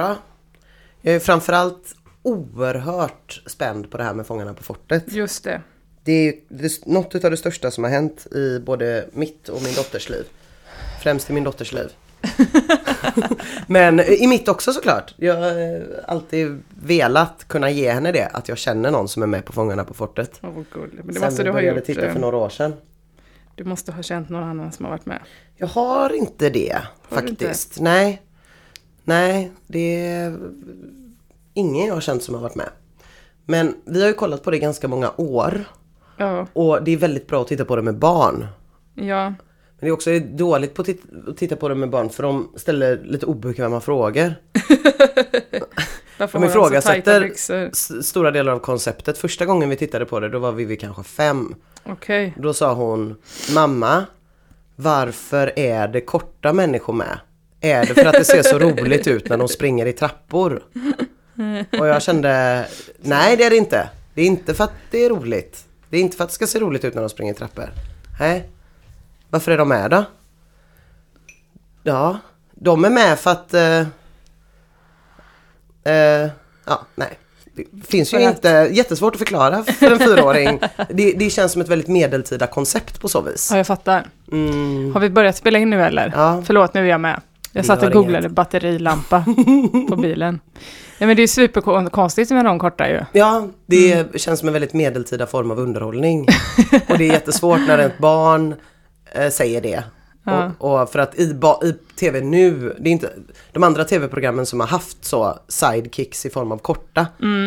bra. Jag är framförallt oerhört spänd på det här med Fångarna på fortet. Just det. Det är något av det största som har hänt i både mitt och min dotters liv. Främst i min dotters liv. Men i mitt också såklart. Jag har alltid velat kunna ge henne det. Att jag känner någon som är med på Fångarna på fortet. Vad gulligt. Men det Sen måste vi du ha började gjort. titta eh, för några år sedan. Du måste ha känt någon annan som har varit med. Jag har inte det Har du inte? faktiskt. Nej. Nej, det är ingen jag har känt som har varit med. Men vi har ju kollat på det ganska många år. Ja. Och det är väldigt bra att titta på det med barn. Ja. Men det är också dåligt på att tit- att titta på det med barn för de ställer lite obekväma frågor. Varför De ifrågasätter stora delar av konceptet. Första gången vi tittade på det då var vi kanske fem. Okej. Då sa hon Mamma, varför är det korta människor med? Är det för att det ser så roligt ut när de springer i trappor? Och jag kände, nej det är det inte. Det är inte för att det är roligt. Det är inte för att det ska se roligt ut när de springer i trappor. Nej. Varför är de med då? Ja, de är med för att... Eh, eh, ja, nej. Det finns ju att- inte... Jättesvårt att förklara för en fyraåring. Det, det känns som ett väldigt medeltida koncept på så vis. Ja, jag fattar. Mm, Har vi börjat spela in nu eller? Ja. Förlåt, nu är jag med. Jag satt och googlade inget. batterilampa på bilen. Ja, men det är superkonstigt med de korta ju. ja, det Mm. känns som en väldigt medeltida form av underhållning. Och det är jättesvårt när ett barn eh, säger det. Ja. Och, och för att i, ba, i tv nu, det är inte, de andra tv-programmen som har haft så sidekicks i form av korta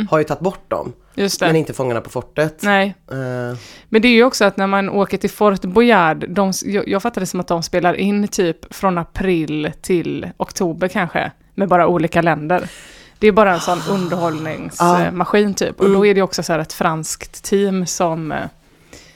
har ju tagit bort dem. Men inte Fångarna på fortet. Nej, Eh, men det är ju också att när man åker till Fort Boyard, de, jag, jag fattar det som att de spelar in typ från april till oktober kanske, med bara olika länder. Det är bara en sån Ah. underhållningsmaskin typ. Och Mm. då är det också så här ett franskt team som, eh,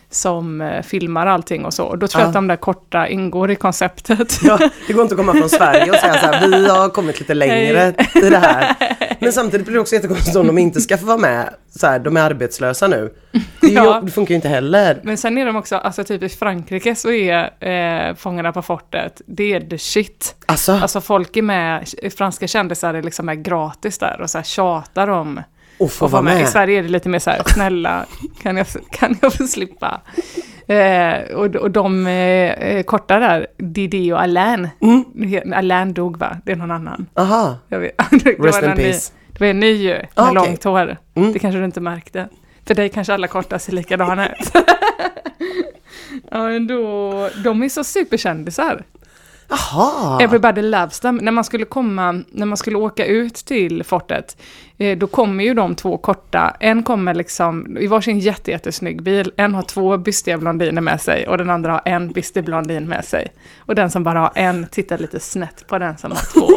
som eh, filmar allting och så. Och då tror jag Ja. att de där korta ingår i konceptet. Ja, det går inte att komma från Sverige och säga så här, vi har kommit lite längre i det här. Men samtidigt blir det också jättekonstigt om de inte ska få vara med. Så här, de är arbetslösa nu. Det, ju, Ja. det funkar ju inte heller. Men sen är de också, alltså typ i Frankrike så är eh, Fångarna på fortet, det är the shit. Alltså, Alltså folk är med, franska kändisar är liksom är gratis där och så här tjatar om och få att vara vara med. I med. Sverige är det lite mer så här, snälla, kan jag, kan jag få slippa? Eh, och, och de eh, korta där, Didi och Alain, Mm. Alain dog va? Det är någon annan. Aha, rest in en ny- peace. Det var en ny ju, med Ah, okej. långt hår. Mm. Det kanske du inte märkte. För dig kanske alla korta ser likadana ut. ja, men då, de är så superkändisar. Jaha. Everybody loves them. När man skulle komma, när man skulle åka ut till fortet, eh, då kommer ju de två korta. En kommer liksom i varsin jätte, jättesnygg bil. En har två bystiga blondiner med sig och den andra har en bystig blondin med sig. Och den som bara har en tittar lite snett på den som har två.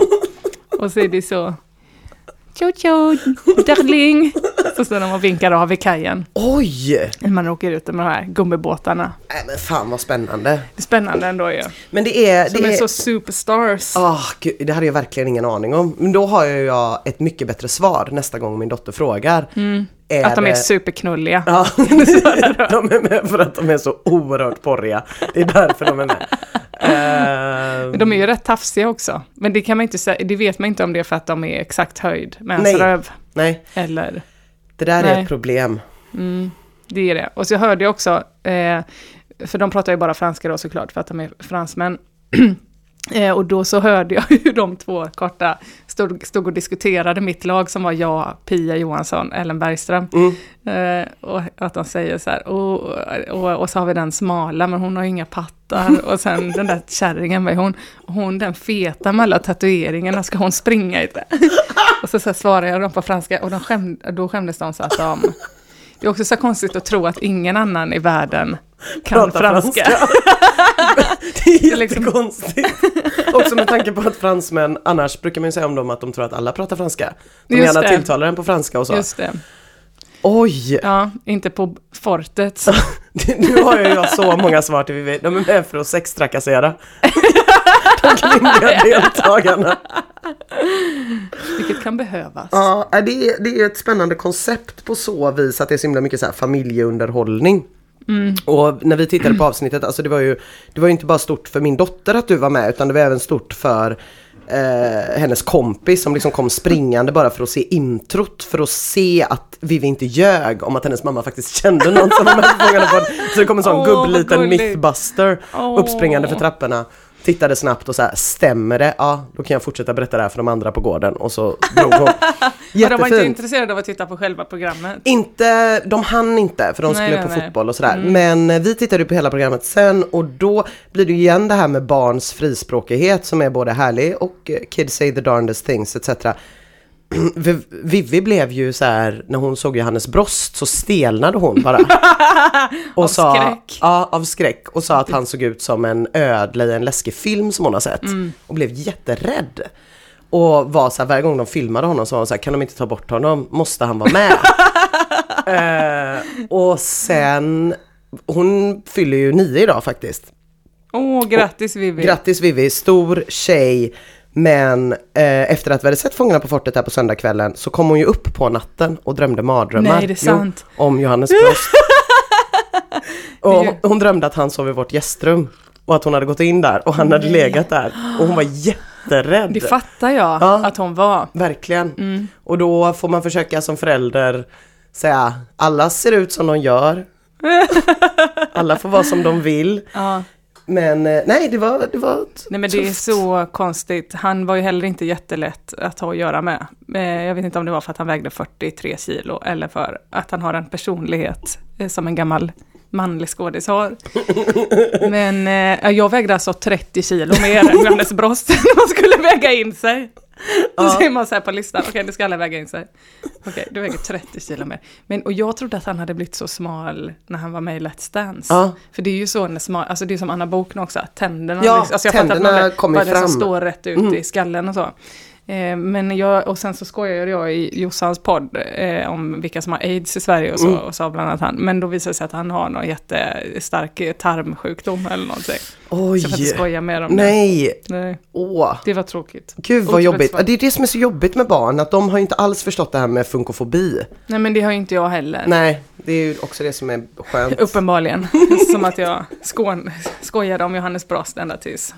och så är det så... Tjo tjo, darling! Så står de och vinkar av vid kajen. Oj! När man åker ut med de här gummibåtarna. Nej men fan vad spännande. Det är spännande ändå ju. Men det är... Som det är så superstars. Ah, gud, det hade jag verkligen ingen aning om. Men då har jag ett mycket bättre svar nästa gång min dotter frågar. Mm. Att de är superknulliga. Ja, de är med för att de är så oerhört porriga. Det är därför de är med. Ehm, De är ju rätt tafsiga också. Men det kan man inte säga, det vet man inte om det är för att de är exakt höjd med ens Nej. röv. nej, Eller, det där är Nej. ett problem. mm, det är det. Och så hörde jag också, eh, för de pratar ju bara franska då såklart, för att de är fransmän. Eh, och då så hörde jag hur de två korta stod, stod och diskuterade mitt lag som var jag, Pia Johansson, Ellen Bergström. Mm. Eh, och att de säger så här, och, och, och så har vi den smala, men hon har inga pattar. Och sen den där kärringen, vad är hon? Hon den feta med alla tatueringarna, ska hon springa i det? Och så, så svarar jag dem på franska, och de skäm, då skämdes de så att de... Det är också så konstigt att tro att ingen annan i världen kan Pratar franska. Det är liksom- jättekonstigt. Också med tanke på att fransmän, annars brukar man ju säga om dem att de tror att alla pratar franska. De Just gärna det. tilltalar en på franska och så. Just det. Oj! Ja, inte på fortet. Nu har jag ju så många svar till Vivi. De är med för att sextrakassera. De kvinnliga deltagarna. Vilket kan behövas. Ja, det är, det är ett spännande koncept på så vis att det är så himla mycket så här familjeunderhållning. Och när vi tittade på avsnittet, alltså det var ju Det var ju inte bara stort för min dotter att du var med utan det var även stort för eh, hennes kompis som liksom kom springande bara för att se introt. För att se att Vivi inte ljög om att hennes mamma faktiskt kände någon som var med på. Så det kom en sån Åh, gubbliten mythbuster Åh. uppspringande för trapporna. Tittade snabbt och så här, stämmer det? Ja, då kan jag fortsätta berätta det här för de andra på gården. Och så drog hon. Och de var inte intresserade av att titta på själva programmet. Inte, de hann inte för de Nej, skulle nej, på nej. fotboll och sådär. Men eh, vi tittade på hela programmet sen och då blir det igen det här med barns frispråkighet som är både härlig och eh, kids say the darndest things etc. Vi- Vivi blev ju så här när hon såg Johannes Brost så stelnade hon bara. Och Av sa, skräck. Ja, av skräck. Och sa att han såg ut som en ödla i en läskig film som hon har sett. Mm. Och blev jätterädd. Och var så här, varje gång de filmade honom så var hon så här, kan de inte ta bort honom? Måste han vara med? eh, och sen, hon fyller ju nio idag faktiskt. Åh, grattis Vivi. Grattis Vivi, stor tjej. Men eh, efter att vi hade sett Fångarna på fortet här på söndagskvällen så kom hon ju upp på natten och drömde mardrömmar. Nej, det är sant. Jo, om Johannes Brost. och hon drömde att han sov i vårt gästrum. Och att hon hade gått in där och han hade legat där. Och hon var jätterädd. Det fattar jag Ja. att hon var. Verkligen. Mm. Och då får man försöka som förälder säga alla ser ut som de gör. Alla får vara som de vill. Ja. Men eh, nej, det var, det var Nej men det är tufft. så konstigt. Han var ju heller inte jättelätt att ha att göra med. Eh, Jag vet inte om det var för att han vägde 43 kilo eller för att han har en personlighet eh, som en gammal manlig skådis har. Men jag vägde alltså 30 kilo mer än Johannes Brost när man skulle väga in sig. Ja. ser man så här på listan, okej nu ska alla väga in sig. Okej, du väger 30 kilo mer. Men, och jag trodde att han hade blivit så smal när han var med i Let's Dance. Ja. För det är ju så när smal, alltså det är som Anna Bokn också, att tänderna, Ja, liksom, alltså jag tänderna kommer vad det är som fram. står rätt ut Mm. i skallen och så. Eh, men jag, och sen så skojade jag i Jossans podd eh, om vilka som har aids i Sverige och så, Mm. och sa bland annat han. Men då visade det sig att han har någon jättestark tarmsjukdom eller någonting. Oj! Så jag får inte skoja mer om Nej! det. Nej, Åh! det var tråkigt. Gud vad jobbigt. Det är det som är så jobbigt med barn, att de har inte alls förstått det här med funkofobi. Nej men det har ju inte jag heller. Nej, det är ju också det som är skönt. Uppenbarligen. Som att jag skojade om Johannes Brost ända tills.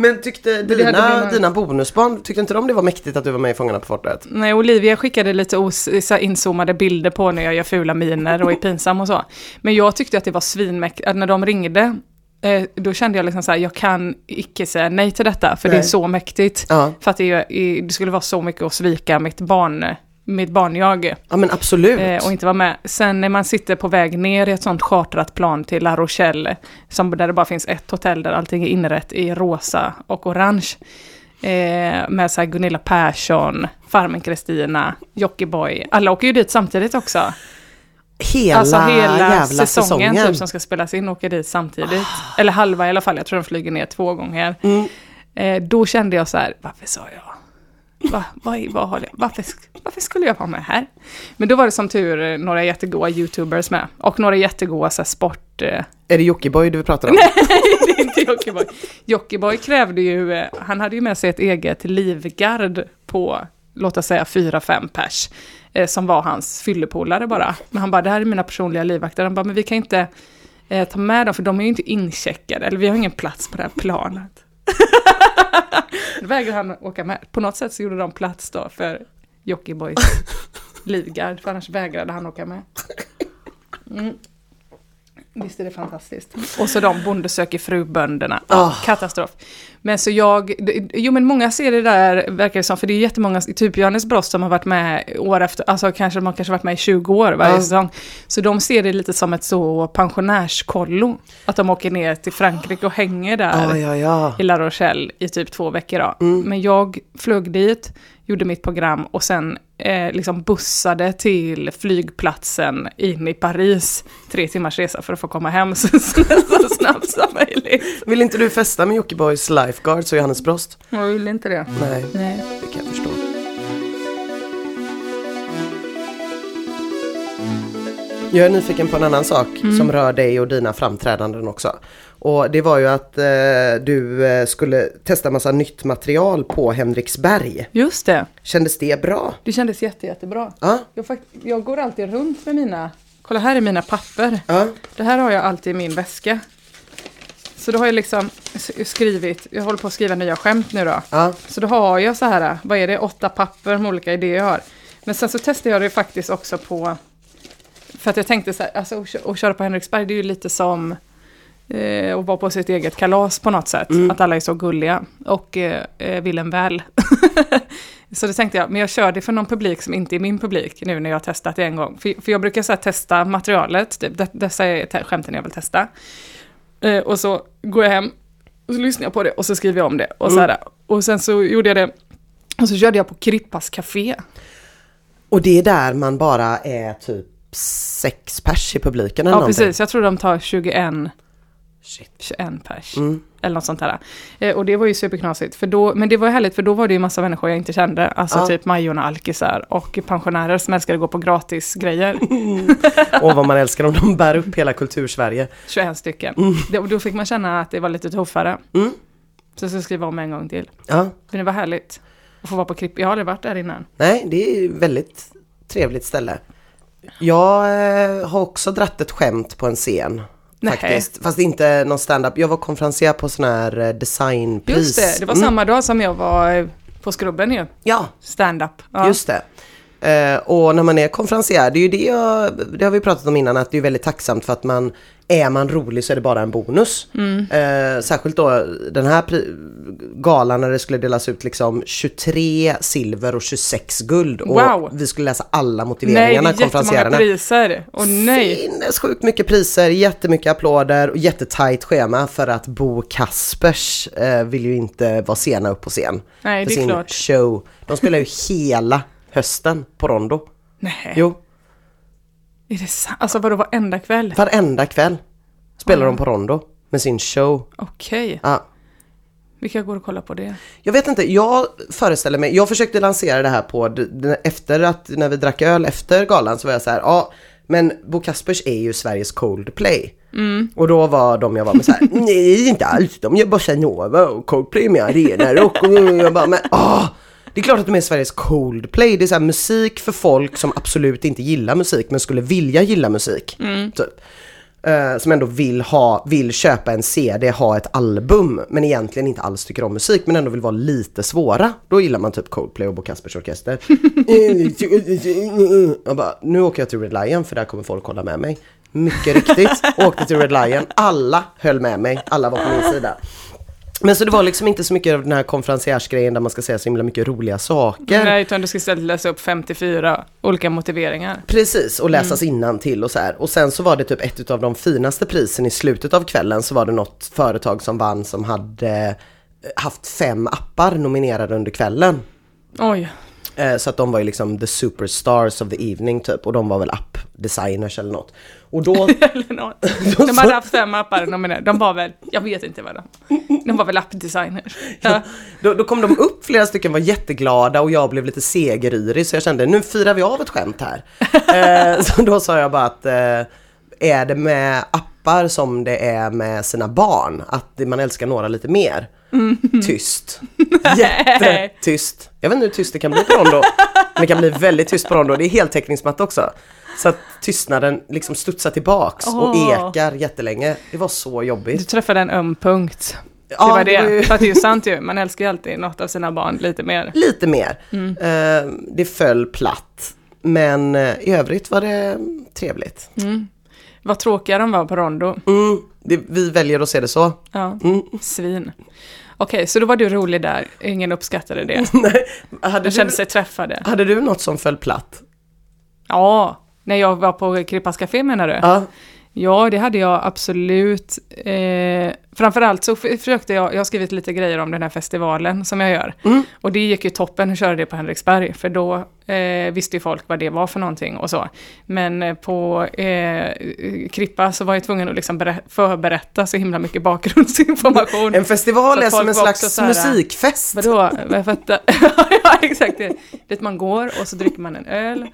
Men tyckte hade dina, dina bonusbarn, tyckte inte de det var mäktigt att du var med i Fångarna på fortet? Nej, Olivia skickade lite os- inzoomade bilder på när jag gör fula miner och är pinsam och så. Men jag tyckte att det var svinmäktigt, när de ringde, eh, då kände jag liksom så här, jag kan icke säga nej till detta, för det är Nej. så mäktigt. Ja, För att det, det skulle vara så mycket att svika mitt barn, mitt barnjag. ja men absolut. Eh, och inte vara med. Sen när man sitter på väg ner i ett sånt chartrat plan till La Rochelle, som, där det bara finns ett hotell där allting är inrett i rosa och orange. Eh, med så Gunilla Persson, Farmen Kristina, Jockiboi. Alla åker ju dit samtidigt också. hela, alltså hela jävla säsongen, säsongen. Typ, som ska spelas in åker dit samtidigt. Eller halva i alla fall, jag tror de flyger ner två gånger. Mm. Eh, då kände jag så här, varför sa jag? Va, vad, vad har jag, varför, varför skulle jag vara med här? Men då var det som tur eh, några jättegoda YouTubers med. Och några jättegoda så här, sport... Eh, Är det Jockiboi du pratar om? Nej, det är inte Jockiboi. Jockiboi krävde ju, eh, han hade ju med sig ett eget livgard på, låt oss säga fyra fem pers. Eh, som var hans fyllepolare bara. Men han bara, det här är mina personliga livvakter. Han bara, men vi kan inte eh, ta med dem för de är ju inte incheckade. Eller vi har ingen plats på det här planet. Då vägrade han åka med. På något sätt så gjorde de plats då för Jockibois livgard. För annars vägrade han åka med. Mm. Visst är det fantastiskt. Och så de Bonde söker fru-bönderna. Ah. Katastrof. Men så jag, jo men många ser det där, verkar det som, för det är jättemånga, typ Johannes Brost som har varit med år efter, alltså kanske de har kanske varit med i 20 år varje Ja. säsong. Så de ser det lite som ett så pensionärskollo. Att de åker ner till Frankrike och hänger där Ja, ja, ja. i La Rochelle i typ två veckor. Mm. Men jag flög dit, gjorde mitt program och sen eh, liksom bussade till flygplatsen in i Paris. Tre timmars resa för att få komma hem så, så, så snabbt som möjligt. Vill inte du festa med Jockibois lifeguards och Johannes Brost? Jag vill inte det. Nej, Nej. det kan jag förstå. Jag är nyfiken på en annan sak som rör dig och dina framträdanden också. Och det var ju att eh, du eh, skulle testa massa nytt material på Henriksberg. Just det, Kändes det bra? det kändes jätte, jättebra. Ja, Jag, jag går alltid runt med mina, kolla här är mina papper. ja. Det här har jag alltid i min väska. Så då har jag liksom skrivit, jag håller på att skriva nya skämt nu då. Ja, Så då har jag så här, vad är det, åtta papper med olika idéer jag har. Men sen så testade jag det faktiskt också på, för att jag tänkte så här, alltså att köra på Henriksberg det är ju lite som eh, att vara på sitt eget kalas på något sätt. Mm. Att alla är så gulliga och eh, eh, vill en väl. så det tänkte jag, men jag kör det för någon publik som inte är min publik nu när jag har testat det en gång. För, för jag brukar så här, testa materialet, typ, det, dessa är te- skämten jag vill testa. Eh, och så går jag hem och så lyssnar jag på det och så skriver jag om det. Och, så här, och sen så gjorde jag det, och så körde jag på Krippas Café. och det är där man bara är typ sex pers i publiken eller Ja, någonting. precis. Jag tror de tar 21, Shit. 21 pers. Mm. Eller något sånt där. Eh, och det var ju superknasigt. För då, men det var härligt för då var det ju massa människor jag inte kände. Alltså Ja. typ Majorna alkisar och pensionärer som älskade att gå på gratis grejer. Och vad man älskar om de bär upp hela kultursverige. 21 stycken. Det, och då fick man känna att det var lite tuffare. Mm. Så jag ska skriva om en gång till. Ja, Men det var härligt. Att få vara på Kripp. Jag har aldrig varit där innan. nej det är väldigt trevligt ställe. Jag eh, har också dratt ett skämt på en scen. Nej. Faktiskt. Fast inte någon stand-up. Jag var konferencier på sån här eh, designpris. Just det, det var Mm. samma dag som jag var eh, på Skrubben ju. Ja, Stand-up. Ja. Just det. Eh, och när man är konferencier, det är ju det jag, det har vi pratat om innan, att det är väldigt tacksamt för att man, är man rolig så är det bara en bonus. Eh, särskilt då den här galan när det skulle delas ut liksom 23 silver och 26 guld och Wow. vi skulle läsa alla Nej, det motiveringarna, är priser. Och nej. Sinnessjukt mycket priser, jättemycket applåder och jättetajt schema för att Bo Kaspers eh, vill ju inte vara sena upp på scen. Nej, för det är sin klart. show. De spelar ju hela hösten på Rondo. Nej. Jo, Är det sant? Alltså vadå, varenda kväll? varenda kväll spelar de på Rondo med sin show. Okej. Ja. Vilka går och kollar på det? Jag vet inte, jag föreställer mig, jag försökte lansera det här på, d- d- efter att, när vi drack öl efter galan så var jag så här, ja, men Bo Kaspers är ju Sveriges Coldplay. Och då var de jag var med så här, nej inte alls, de gör bossa nova och Coldplay mer arenarock och jag bara, men åh! Det är klart att de är Sveriges Coldplay, det är så musik för folk som absolut inte gillar musik men skulle vilja gilla musik. Typ. Eh, som ändå vill ha, vill köpa en CD, ha ett album, men egentligen inte alls tycker om musik, men ändå vill vara lite svåra. Då gillar man typ Coldplay och Bo Kaspers Orkester. jag bara, nu åker jag till Red Lion för där kommer folk hålla med mig. Mycket riktigt, åkte till Red Lion, alla höll med mig, alla var på min sida. Men så det var liksom inte så mycket av den här konferenciärsgrejen där man ska säga så himla mycket roliga saker. Nej, utan du ska istället läsa upp 54 olika motiveringar. Precis, och läsas innan till och så här. Och sen så var det typ ett av de finaste prisen i slutet av kvällen så var det något företag som vann som hade eh, haft fem appar nominerade under kvällen. Oj. Eh, Så att de var ju liksom the superstars of the evening typ och de var väl app-designers eller något. Och då, Eller något. De hade haft fem appar nominerade. De var väl, jag vet inte vad de... De var väl appdesigners. Ja. då, då kom de upp, flera stycken var jätteglada och jag blev lite segeryrig så jag kände nu firar vi av ett skämt här. eh, så då sa jag bara att eh, är det med appar som det är med sina barn? Att man älskar några lite mer? Tyst. Jättetyst. Jag vet inte hur tyst det kan bli på Rondo. Men det kan bli väldigt tyst på Rondo. Det är heltäckningsmatta också. Så att tystnaden liksom studsar tillbaks och Åh. ekar jättelänge. Det var så Du jobbigt. träffade en öm punkt. Det Ja, var det ju- För att det är ju sant ju. Man älskar ju alltid något av sina barn lite mer. Lite mer. Eh, det föll platt. Men eh, i övrigt var det trevligt. Vad tråkiga de var på Rondo. Mm, det, vi väljer att se det så. Ja, Mm. svin. Okej, så då var du rolig där. Ingen uppskattade det. Nej, hade, De kände du, sig träffade. hade du något som föll platt? Ja, när jag var på Krippas Café menar du? Ja. Ja, det hade jag absolut. Eh, framförallt så försökte jag, jag har skrivit lite grejer om den här festivalen som jag gör. Mm. Och det gick ju toppen att köra det på Henriksberg, för då eh, visste ju folk vad det var för någonting och så. Men eh, på eh, Krippa så var jag tvungen att liksom berä- förberätta så himla mycket bakgrundsinformation. En festival är som en slags här, musikfest. Vadå? Fattar- ja, exakt. Det. Dit man går och så dricker man en öl.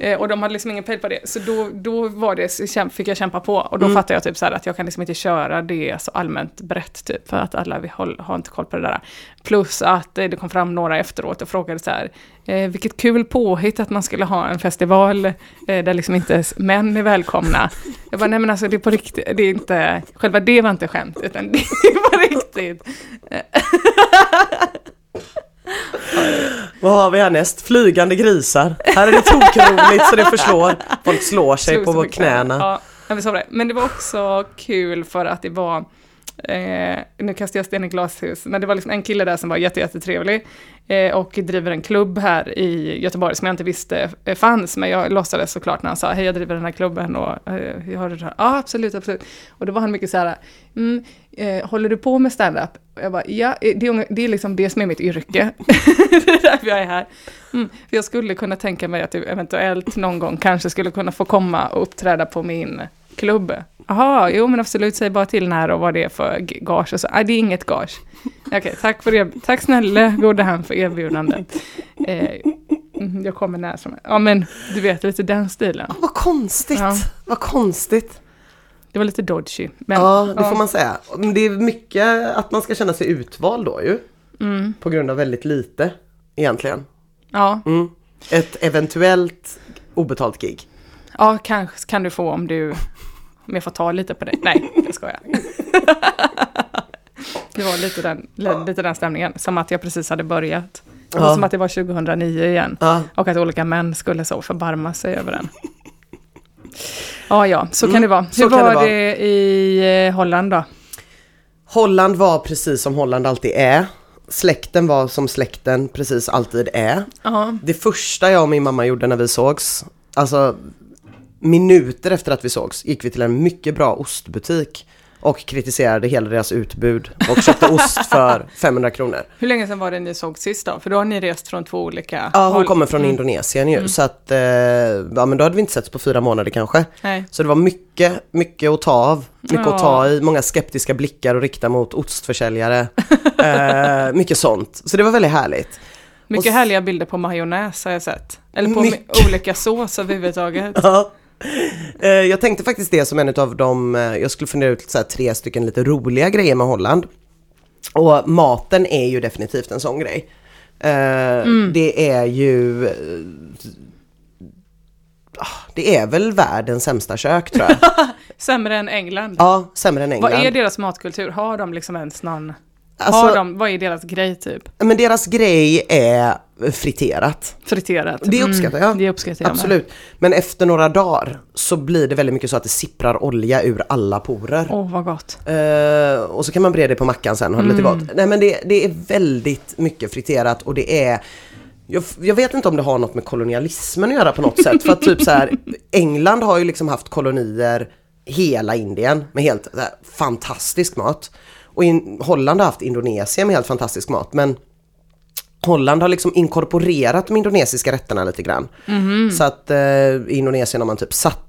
Eh, och de hade liksom ingen pejl på det. Så då, då var det, fick jag kämpa på. Och då Mm. fattade jag typ så här att jag kan liksom inte köra det så allmänt brett typ. För att alla vi håll, har inte koll på det där. Plus att eh, det kom fram några efteråt och frågade så här. Eh, vilket kul påhitt att man skulle ha en festival eh, där liksom inte ens män är välkomna. Jag bara, nej men alltså det är på riktigt, det är inte, själva det var inte skämt, utan det på riktigt. Vad har vi härnäst? Flygande grisar. Här är det tokroligt så det förslår. Folk slår sig Slog på knäna. Ja, jag det. Men det var också kul för att det var, eh, nu kastar jag sten i glashus, men det var liksom en kille där som var jätte, jättetrevlig eh, och driver en klubb här i Göteborg som jag inte visste eh, fanns, men jag låtsades såklart när han sa hej jag driver den här klubben och eh, jag hörde det här, ja absolut, absolut. Och då var han mycket så här, mm, eh, håller du på med standup? Och jag bara, ja, eh, det är, det är liksom det som är mitt yrke. det är därför jag är här. Mm, för jag skulle kunna tänka mig att du eventuellt någon gång kanske skulle kunna få komma och uppträda på min klubb. Jaha, jo men absolut, säg bara till när och vad det är för gage. Och så, nej, det är inget gage. Okej, tack för det. Tack snälla gode herrn för erbjudandet. Eh, mm, jag kommer när som helst. Ja men, du vet lite den stilen. Vad konstigt. Ja. Vad konstigt. Det var lite dodgy. Men, ja, det får man säga. Det är mycket att man ska känna sig utvald då ju. Mm, På grund av väldigt lite egentligen. ja, Mm. Ett eventuellt obetalt gig. ja, kanske kan du få om du, om jag får ta lite på dig. Nej, jag skojar. Det var lite den, lite den stämningen, som att jag precis hade börjat. Ja. som att det var 2009 igen. Ja. Och att olika män skulle så förbarma sig över den. Ja, ja, så kan Mm, det vara. Hur kan det var vara. det, i eh, Holland då? Holland var precis som Holland alltid är. Släkten var som släkten precis alltid är. Ja. Det första jag och min mamma gjorde när vi sågs, alltså minuter efter att vi sågs, gick vi till en mycket bra ostbutik och kritiserade hela deras utbud och köpte ost för 500 kronor. Hur länge sedan var det ni såg sist då? För då har ni rest från två olika Ja, hon håll. kommer från Mm. Indonesien ju, så att, eh, ja men då hade vi inte setts på fyra månader kanske. Nej. Så det var mycket, mycket att ta av, mycket Ja. att ta i, många skeptiska blickar att rikta mot ostförsäljare. eh, mycket sånt, så det var väldigt härligt. Mycket Och härliga bilder på majonnäs har jag sett. Eller på olika sås överhuvudtaget. Ja. Eh, Jag tänkte faktiskt det som en av de, eh, jag skulle fundera ut så tre stycken lite roliga grejer med Holland. Och maten är ju definitivt en sån grej. Eh, Det är ju, ah, det är väl världens sämsta kök tror jag. Sämre än England. Ja, sämre än England. Vad är deras matkultur? Har de liksom ens någon... Alltså- har de, vad är deras grej typ? Men deras grej är friterat. Friterat? Det uppskattar jag. Mm, det uppskattar jag. Absolut. Men efter några dagar så blir det väldigt mycket så att det sipprar olja ur alla porer. Åh, vad gott. Eh, och så kan man bre det på mackan sen och ha det lite Mm. gott. Nej men det, det är väldigt mycket friterat och det är jag, jag vet inte om det har något med kolonialismen att göra på något sätt. För att typ så här, England har ju liksom haft kolonier hela Indien med helt här, fantastisk mat. Och in, Holland har haft Indonesien med helt fantastisk mat. Men Holland har liksom inkorporerat de indonesiska rätterna lite grann. Mhm. Så att eh, i Indonesien har man typ satte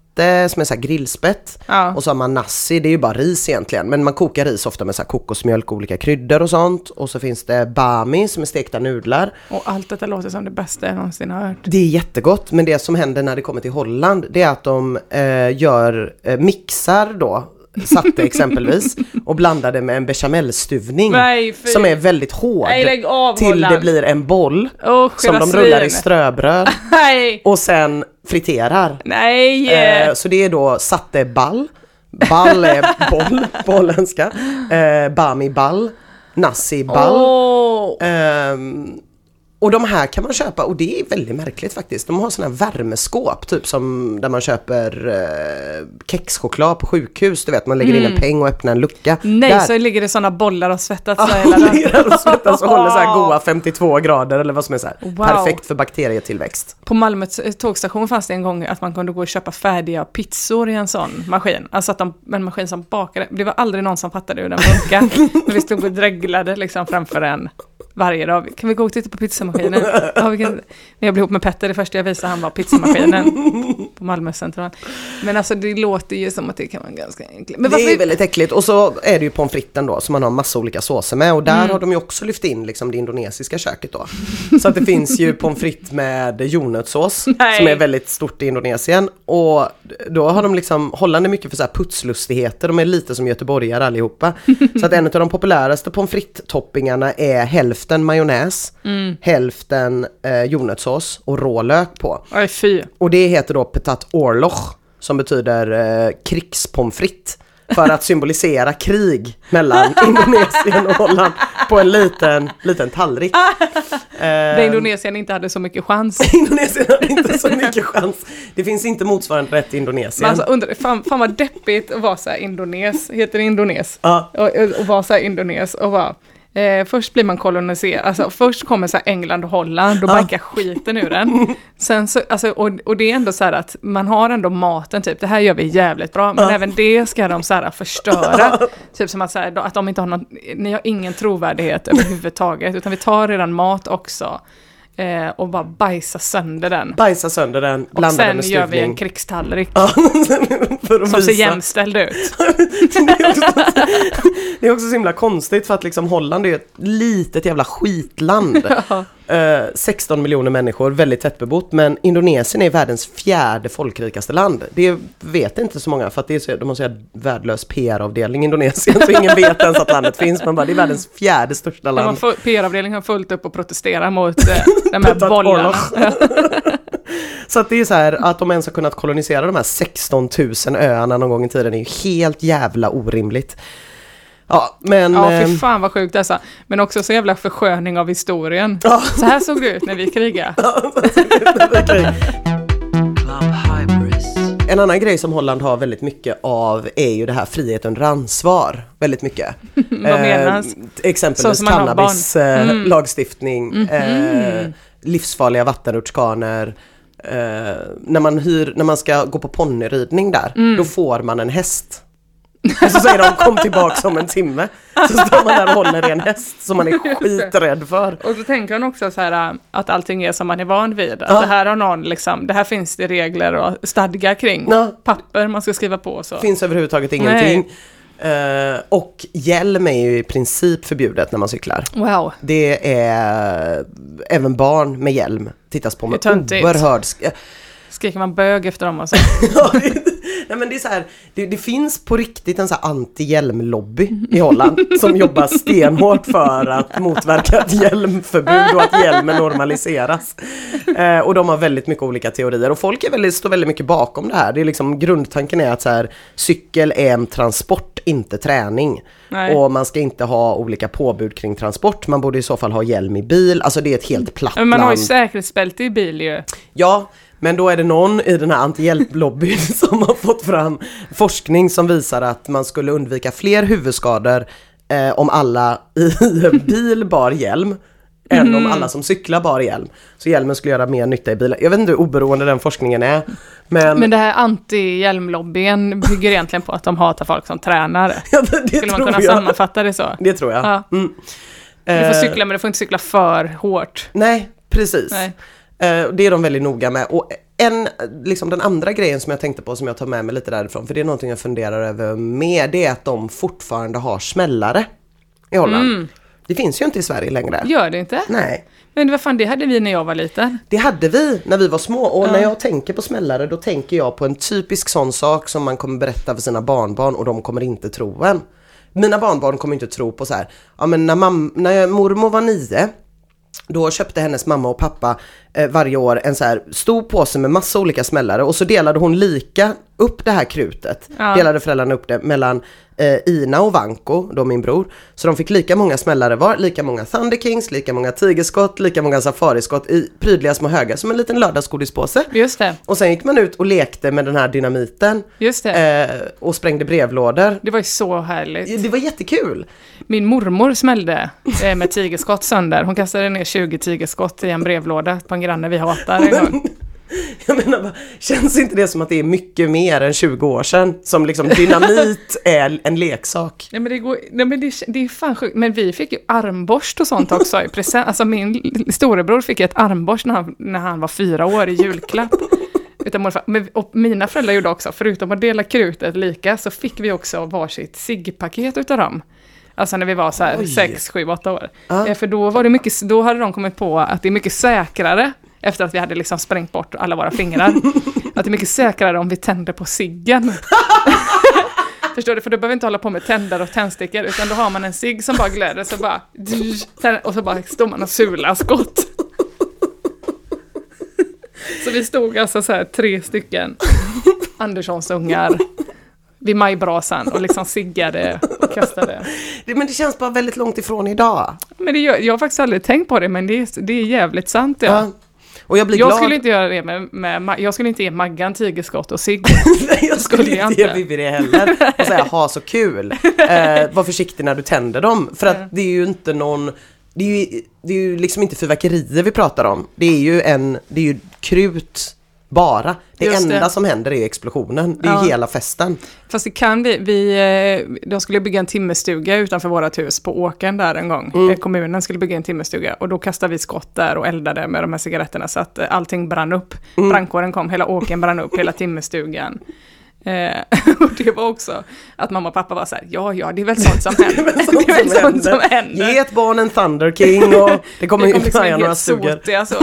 som är så här grillspett. Ja. Och så har man nasi, det är ju bara ris egentligen. Men man kokar ris ofta med så här kokosmjölk och olika kryddor och sånt. Och så finns det bami som är stekta nudlar. Och allt detta låter som det bästa jag någonsin har hört. Det är jättegott, men det som händer när det kommer till Holland, det är att de eh, gör, eh, mixar då, satte exempelvis, och blandar det med en bechamelstuvning. Nej, fy. Som är väldigt hård. Nej, av, till Holland. det blir en boll. Usch, som de rullar i ströbröd. Och sen friterar. Nej! Eh, så det är då satte ball. Ball är boll på holländska. Eh, bami ball. Nasi ball. Åh! Ehm, och de här kan man köpa och det är väldigt märkligt faktiskt. De har sådana värmeskåp typ som där man köper eh, kexchoklad på sjukhus. Du vet man lägger in en peng och öppnar en lucka. Mm. Nej, Där. så ligger det sådana bollar och svettas Ja, hela ligger och svettas och håller så här goa 52 grader eller vad som är så här. Wow. Perfekt för bakterietillväxt. På Malmö tågstation fanns det en gång att man kunde gå och köpa färdiga pizzor i en sån maskin. Alltså att de, en maskin som bakade. Det var aldrig någon som fattade hur den funkar. Men vi stod och dreglade liksom framför en varje dag. Kan vi gå och titta på pizzamaskinen? Ja, vi kan. När jag blev ihop med Petter, det första jag visade han var pizzamaskinen på Malmö central. Men alltså det låter ju som att det kan vara ganska enkelt. Men det är varför? väldigt äckligt och så är det ju pommes fritesen då som man har massa olika såser med och där Mm. har de ju också lyft in liksom det indonesiska köket då. Så att det finns ju pommes frites med jordnötssås som är väldigt stort i Indonesien och då har de liksom, Holland är mycket för så här putslustigheter, de är lite som göteborgare allihopa. Så att en av de populäraste pommes frites toppingarna är hälften majonnäs, Mm. hälften eh, jordnötssås och rålök på. Aj fy. Och det heter då Petat Orloch som betyder eh, krigspommes frites. För att symbolisera krig mellan Indonesien och Holland på en liten, liten tallrik. Där Eh, Indonesien inte hade så mycket chans. Indonesien hade inte så mycket chans. Det finns inte motsvarande rätt i Indonesien. alltså, undrar, fan, fan vad deppigt att vara så här indones, heter det indones? Ja. Och, och vara så här indones och vara Eh, först blir man koloniserad, alltså först kommer så England och Holland och Ja. bankar skiten ur den. Sen så, alltså, och, och det är ändå så här att man har ändå maten, typ det här gör vi jävligt bra, men även det ska de så här förstöra. typ som att, så här, att de inte har någon, ni har ingen trovärdighet överhuvudtaget, utan vi tar redan mat också. Eh, och bara bajsar sönder den. Bajsa sönder den, Och blanda den sen med gör vi en stuvning. krigstallrik Ja, för att som ser jämställd ut. det, är också, det är också så himla konstigt för att liksom Holland är ju ett litet jävla skitland. Eh, 16 miljoner människor, väldigt tättbebott, men Indonesien är världens fjärde folkrikaste land. Det vet inte så många för att det är så, de har så värdelös PR-avdelning i Indonesien så ingen vet ens att landet finns. Man bara, det är världens fjärde största land. PR-avdelningen har fullt upp och protesterar mot eh, de här bollarna. Så att det är så här att de ens har kunnat kolonisera de här 16 000 öarna någon gång i tiden är ju helt jävla orimligt. Ja, men... Ja, eh, fy fan vad sjukt alltså. Men också så jävla försköning av historien. Ja. Så här såg det ut när vi krigade. En annan grej som Holland har väldigt mycket av är ju det här frihet under ansvar. Väldigt mycket. Vad menas? Eh, exempelvis har barn. Mm. cannabislagstiftning, eh, livsfarliga vattenrutschkanor. Eh, när, man hyr, när man ska gå på ponnyridning där, Mm. då får man en häst. Och så säger de kom tillbaka om en timme. Så står man där och håller i en häst som man är skiträdd för. Och så tänker hon också så här äh, att allting är som man är van vid. Att Ja. det här har någon liksom, det här finns det regler och stadgar kring. Ja. Papper man ska skriva på och så. finns överhuvudtaget ingenting. Eh, och hjälm är ju i princip förbjudet när man cyklar. Wow. Det är även barn med hjälm tittas på med oerhörd sk- Skriker man bög efter dem. Ja, det- Nej men det är så här, det, det finns på riktigt en så här anti-hjälmlobby i Holland som jobbar stenhårt för att motverka ett hjälmförbud och att hjälmen normaliseras. Eh, och de har väldigt mycket olika teorier och folk är väldigt, står väldigt mycket bakom det här. Det är liksom, grundtanken är att så här, cykel är en transport, inte träning. Nej. Och man ska inte ha olika påbud kring transport, man borde i så fall ha hjälm i bil. Alltså det är ett helt platt Men man har ju säkerhetsbälte i bil ju. Ja, men då är det någon i den här anti-hjälplobbyn som har fått fram forskning som visar att man skulle undvika fler huvudskador eh, om alla i en bil bar hjälm än Mm. om alla som cyklar bar hjälm. Så hjälmen skulle göra mer nytta i bilen. Jag vet inte hur oberoende den forskningen är. Men, Men det här anti-hjälmlobbyn bygger egentligen på att de hatar folk som tränar. ja, det, Skulle man kunna jag. sammanfatta det så? Det tror jag. Ja. Mm. Du Eh, får cykla men du får inte cykla för hårt. Nej, precis. Nej. Eh, det är de väldigt noga med. Och en, liksom den andra grejen som jag tänkte på som jag tar med mig lite därifrån, för det är någonting jag funderar över med, det är att de fortfarande har smällare i Holland. Mm. Det finns ju inte i Sverige längre. Gör det inte? Nej, Men vad fan, det hade vi när jag var liten. det hade vi när vi var små och när jag tänker på smällare då tänker jag på en typisk sån sak som man kommer berätta för sina barnbarn och de kommer inte tro en. Mina barnbarn kommer inte tro på så här, ja men när, mam- när jag, mormor var nio då köpte hennes mamma och pappa eh, varje år en så här stor påse med massa olika smällare och så delade hon lika upp det här krutet. Ja. Delade föräldrarna upp det mellan eh, Ina och Vanko, då min bror. Så de fick lika många smällare var, lika många Thunder Kings, lika många tigerskott, lika många safariskott i prydliga små högar som en liten lördagsgodispåse. Just det, Och sen gick man ut och lekte med den här dynamiten just det. eh, och sprängde brevlådor. Det var ju så härligt. Det var jättekul! Min mormor smällde eh, med tigerskott sönder. Hon kastade ner 20 tigerskott i en brevlåda på en granne vi hatar en gång. Jag menar, bara, känns inte det som att det är mycket mer än 20 år sedan som liksom dynamit är en leksak? Nej men det går, nej men det, det är fan sjukt. Men vi fick ju armborst och sånt också i present. Alltså min storebror fick ett armborst när han, när han var fyra år i julklapp. Utan morfar. Men, och mina föräldrar gjorde också, förutom att dela krutet lika, så fick vi också varsitt ciggpaket utav dem. Alltså när vi var så här Oj. 6, 7, 8 år. Ja. Eh, För då var det mycket, då hade de kommit på att det är mycket säkrare, efter att vi hade liksom sprängt bort alla våra fingrar, att det är mycket säkrare om vi tänder på ciggen. Förstår du? För du behöver inte hålla på med tändare och tändstickor utan då har man en cigg som bara glöder så bara och så bara står man och sular skott. Så vi stod alltså så här tre stycken Anderssons ungar vid majbrasan och liksom siggade och kastade. Det, men det känns bara väldigt långt ifrån idag. Men det gör, jag har faktiskt aldrig tänkt på det men det är, det är jävligt sant ja. Ja. Och jag blir Jag glad. skulle inte göra det med, med, jag skulle inte ge Maggan tigerskott och cigg. Nej, jag skulle skulle jag inte ge. Bibi det heller. Och säga ha så kul. Eh, var försiktig när du tänder dem. För att det är ju inte någon det är, ju, det är ju liksom inte fyrverkerier vi pratar om. Det är ju en, det är ju krut bara. Det Just det. enda som händer är explosionen. Det är Ja. hela festen. Fast det kan vi, vi, eh, de skulle bygga en timmerstuga utanför vårt hus på åkern där en gång. Mm. Eh, Kommunen skulle bygga en timmerstuga och då kastade vi skott där och eldade med de här cigaretterna så att eh, allting brann upp. Mm. Brandkåren kom, hela åkern brann upp, hela timmerstugan. Eh, och det var också att mamma och pappa var så här, ja ja det är väl sånt som händer. det är väl sånt som händer. Ge ett barn en Thunder King och det kommer ju liksom några stugor. så.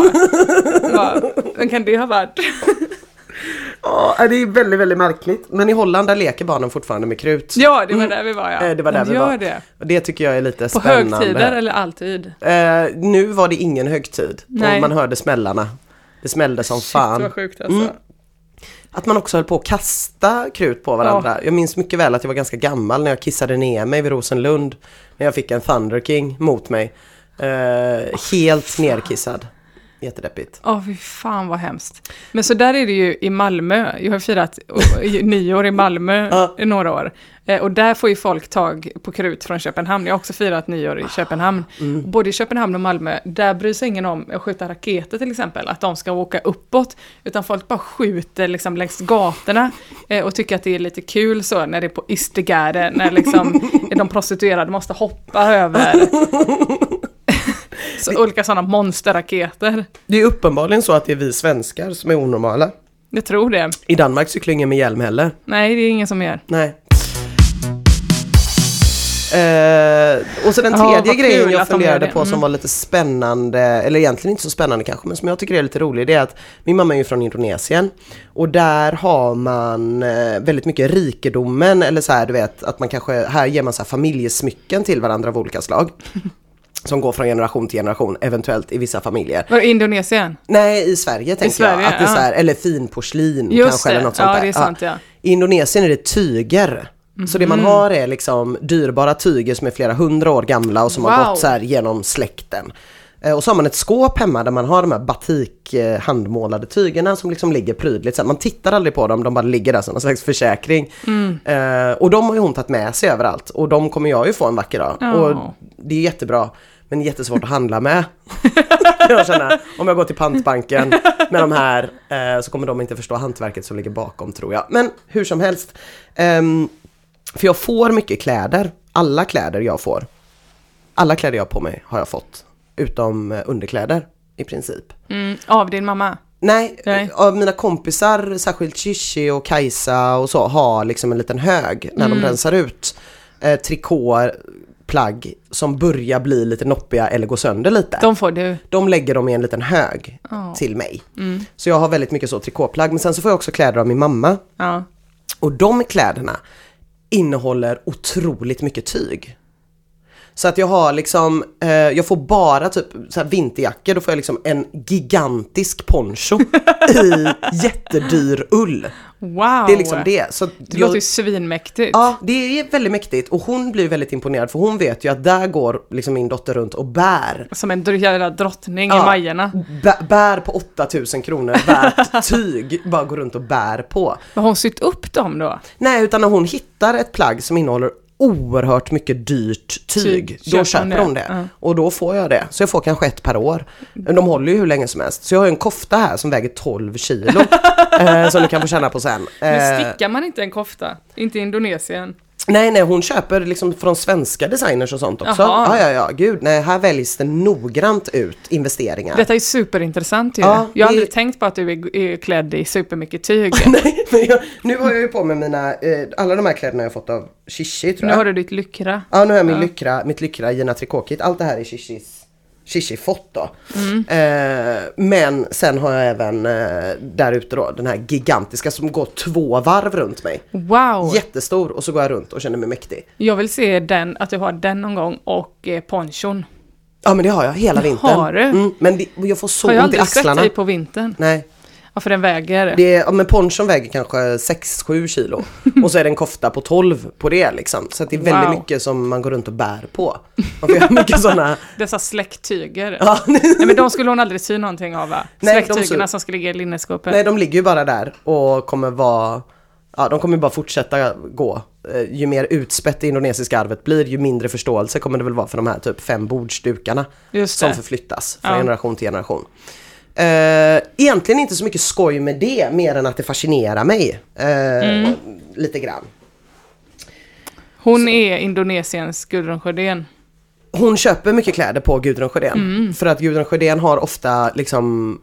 Vem kan det ha varit? Ja, det är väldigt, väldigt märkligt. Men i Holland där leker barnen fortfarande med krut. Ja, det var där vi var ja. Eh, Det var där vi gör var. det. Och det tycker jag är lite På spännande. högtider eller alltid? Eh, nu var det ingen högtid. Nej. Och man hörde smällarna. Det smällde som fan. Shit vad sjukt alltså. Mm. Att man också höll på att kasta krut på varandra. Jag minns mycket väl att jag var ganska gammal när jag kissade ner mig vid Rosenlund. När jag fick en Thunder King mot mig. Eh, helt nerkissad. Jättedeppigt. Åh, fy fan vad hemskt. Men så där är det ju i Malmö. Jag har firat nyår i Malmö Ja. i några år. Eh, Och där får ju folk tag på krut från Köpenhamn. Jag har också firat nyår i Köpenhamn. Mm. Både i Köpenhamn och Malmö, där bryr sig ingen om att skjuta raketer till exempel, att de ska åka uppåt. Utan folk bara skjuter liksom längs gatorna eh, och tycker att det är lite kul så när det är på Istergärde, när liksom de prostituerade måste hoppa över. så, olika sådana monsterraketer. Det är uppenbarligen så att det är vi svenskar som är onormala. Jag tror det. I Danmark cyklar ingen med hjälm heller. Nej, det är ingen som gör. Nej. Eh, och så den Ja, tredje vad grejen jag funderade på som Mm. var lite spännande, eller egentligen inte så spännande kanske, men som jag tycker är lite rolig, det är att min mamma är ju från Indonesien och där har man eh, väldigt mycket rikedomen, eller så här du vet, att man kanske, här ger man så här familjesmycken till varandra av olika slag. Som går från generation till generation, eventuellt i vissa familjer. Var det Indonesien? Nej, i Sverige tänker Sverige, jag. Att det är ja. så här, eller finporslin Just kanske det. eller något sånt Ja, där. det är sant, ja. I Indonesien är det tyger. Så det man Mhm. har är liksom dyrbara tyger som är flera hundra år gamla och som har Wow. gått så här genom släkten. Eh, Och så har man ett skåp hemma där man har de här batik eh, handmålade tygerna som liksom ligger prydligt. Så man tittar aldrig på dem, de bara ligger där som någon slags försäkring. Mm. Eh, och de har ju hon tagit med sig överallt och de kommer jag ju få en vacker dag. Ja. Och det är jättebra. Men jättesvårt att handla med. jag känner, om jag går till pantbanken med de här eh, så kommer de inte förstå hantverket som ligger bakom tror jag. Men hur som helst. ehm, för jag får mycket kläder. Alla kläder jag får. Alla kläder jag har på mig har jag fått. Utom eh, underkläder i princip. Mm, av din mamma? Nej, Nej. av mina kompisar, särskilt Shishi och Kajsa och så, har liksom en liten hög när Mm. de rensar ut eh, trikåer, plagg som börjar bli lite noppiga eller gå sönder lite. De får du. De lägger dem i en liten hög Ja. till mig. Mm. Så jag har väldigt mycket så trikåplagg. Men sen så får jag också kläder av min mamma. Ja. Och de kläderna innehåller otroligt mycket tyg. Så att jag har liksom, eh, jag får bara typ så vinterjackor, då får jag liksom en gigantisk poncho i jättedyr ull. Wow! Det är liksom det. Så Det låter ju svinmäktigt. Ja, det är väldigt mäktigt och hon blir väldigt imponerad för hon vet ju att där går liksom min dotter runt och bär Som en jävla drottning Ja. i Majerna. Bä- bär på 8000 kronor värt tyg, bara går runt och bär på. Har hon sytt upp dem då? Nej, utan när hon hittar ett plagg som innehåller oerhört mycket dyrt tyg, Tyg, då köper köper det? Ja. Och då får jag det. Så jag får kanske ett per år. Men De håller ju hur länge som helst. Så jag har en kofta här som väger 12 kilo. eh, som du kan få känna på sen. Men Eh, stickar man inte en kofta? Inte i Indonesien? Nej, nej, hon köper liksom från svenska designers och sånt också. Jaha. Ja, ja, ja, gud. Nej, här väljs det noggrant ut investeringar. Detta är superintressant ju. Ja, jag har det- aldrig tänkt på att du är, är klädd i supermycket tyg. Nej, men jag, nu har jag ju på mig mina, eh, alla de här kläderna jag fått av Shishi tror nu jag. har du ditt lyckra. Ja, nu har jag min Ja. lyckra, mitt lyckra Gina Tricot-kit. Allt det här är Shishis, Shishifot då. Eh, men sen har jag även eh, där ute då den här gigantiska som går två varv runt mig. Wow! Jättestor och så går jag runt och känner mig mäktig. Jag vill se den, att du har den någon gång och eh, ponchon. Ja men det har jag hela vintern. har du? Mm, men det, jag får så Har jag ont i aldrig sett axlarna. dig på vintern. Nej, Ja, för den väger. det är, ja, men ponchon väger kanske 6-7 kilo. Och så är det en kofta på 12 på det liksom. Så det är väldigt Wow. mycket som man går runt och bär på. Man får göra mycket sådana... Dessa släcktyger. Ja, Nej men de skulle hon aldrig sy någonting av va? Sy- som ska ligga i linneskåpet. Nej, de ligger ju bara där och kommer vara... Ja, de kommer bara fortsätta gå. Eh, Ju mer utspätt det indonesiska arvet blir, ju mindre förståelse kommer det väl vara för de här typ fem bordsdukarna som förflyttas från Ja. generation till generation. Eh, egentligen inte så mycket skoj med det, mer än att det fascinerar mig eh, Mm. lite grann. Hon är Indonesiens Gudrun Sjödén. Hon köper mycket kläder på Gudrun Sjödén. Mm. För att Gudrun Sjödén har ofta liksom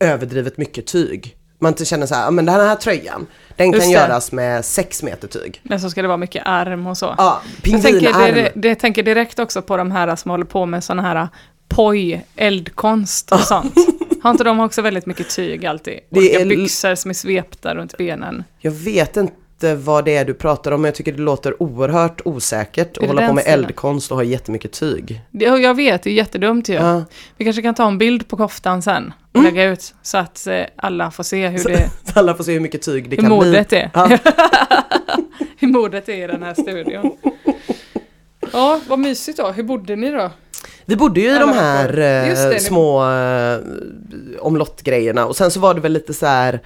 överdrivet mycket tyg. Man känner så här, "Ja, men den här tröjan, den kan Just det. göras med 6 meter tyg. Men så ska det vara mycket arm och så. Ja, jag tänker, pingvinarm. det, det tänker direkt också på de här som håller på med sådana här poj, eldkonst och sånt. Har inte de också väldigt mycket tyg alltid? Det är- byxor som är svepta runt benen. Jag vet inte vad det är du pratar om, men jag tycker det låter oerhört osäkert att hålla på med eldkonst och ha jättemycket tyg. Det, jag vet, det är jättedumt ju. Ja. Vi kanske kan ta en bild på koftan sen och lägga ut så att eh, alla får se hur, det, Så alla får se hur mycket tyg det hur kan modet bli. är. Ja. hur modet är i den här studion. Ja, vad mysigt då. Hur bodde ni då? Vi bodde ju i de här det, eh, ni- små eh, omlottgrejerna och sen så var det väl lite så här,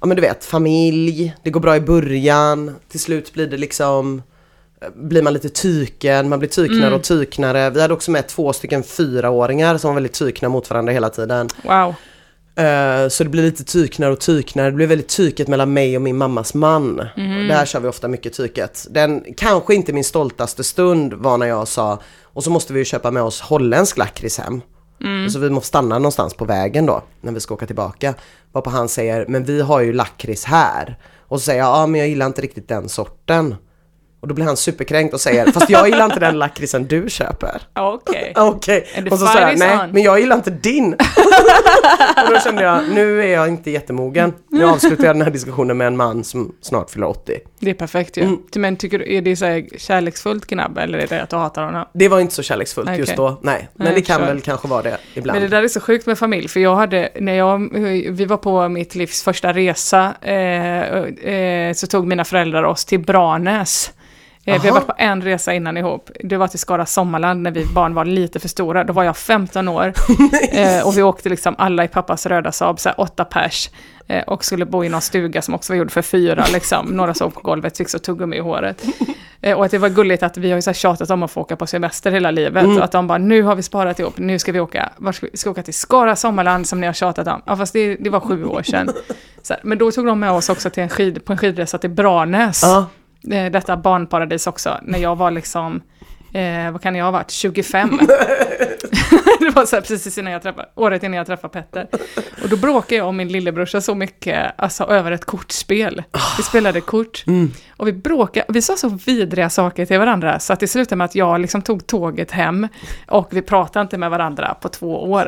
ja men du vet, familj, det går bra i början, till slut blir det liksom eh, blir man lite tyken, man blir tyknare Mm. och tyknare. Vi hade också med två stycken fyraåringar som var väldigt tykna mot varandra hela tiden. Wow. Eh, Så det blir lite tyknare och tyknare. Det blir väldigt tyket mellan mig och min mammas man. Mhm. Där kör vi ofta mycket tyket. Den kanske inte min stoltaste stund var när jag sa och så måste vi ju köpa med oss holländsk lakrits hem. Mm. Så vi måste stanna någonstans på vägen då när vi ska åka tillbaka. Varpå han säger, men vi har ju lakrits här. Och så säger jag, ja men jag gillar inte riktigt den sorten. Och då blir han superkränkt och säger, fast jag gillar inte den lakritsen du köper. Okej. Okej, And the och så sa jag nej, on." men jag gillar inte din. och då kände jag, nu är jag inte jättemogen. Nu avslutar jag den här diskussionen med en man som snart fyller 80. Det är perfekt ju. Mm. Men tycker du, är det så här kärleksfullt gnabb eller är det att du hatar honom? Det var inte så kärleksfullt Okej. just då, nej. Men Nej, det kan kör. väl kanske vara det ibland. Men det där är så sjukt med familj, för jag hade, när jag, vi var på mitt livs första resa, eh, eh, så tog mina föräldrar oss till Branäs. Eh, vi Aha. har varit på en resa innan ihop. Det var till Skara Sommarland när vi barn var lite för stora. Då var jag 15 år. eh, och vi åkte liksom alla i pappas röda Saab, så här åtta pers. Eh, och skulle bo i någon stuga som också var gjord för fyra, liksom. Några sov på golvet, fick så tuggummi i håret. Eh, och att det var gulligt att vi har ju så här tjatat om att få åka på semester hela livet. Mm. Och att de bara, nu har vi sparat ihop, nu ska vi åka. Var ska vi? ska åka till Skara Sommarland som ni har tjatat om. Ja, fast det, det var sju år sedan. Här, men då tog de med oss också till en skid, på en skidresa till Branäs. Eh, detta barnparadis också, när jag var liksom, eh, vad kan jag ha varit, 25. det var så här precis innan jag träffade, året innan jag träffade Petter. Och då bråkade jag och min lillebrorsa så mycket, alltså över ett kortspel. Vi spelade kort. Och vi bråkade, vi sa så vidriga saker till varandra, så att det slutade med att jag liksom tog tåget hem, och vi pratade inte med varandra på två år.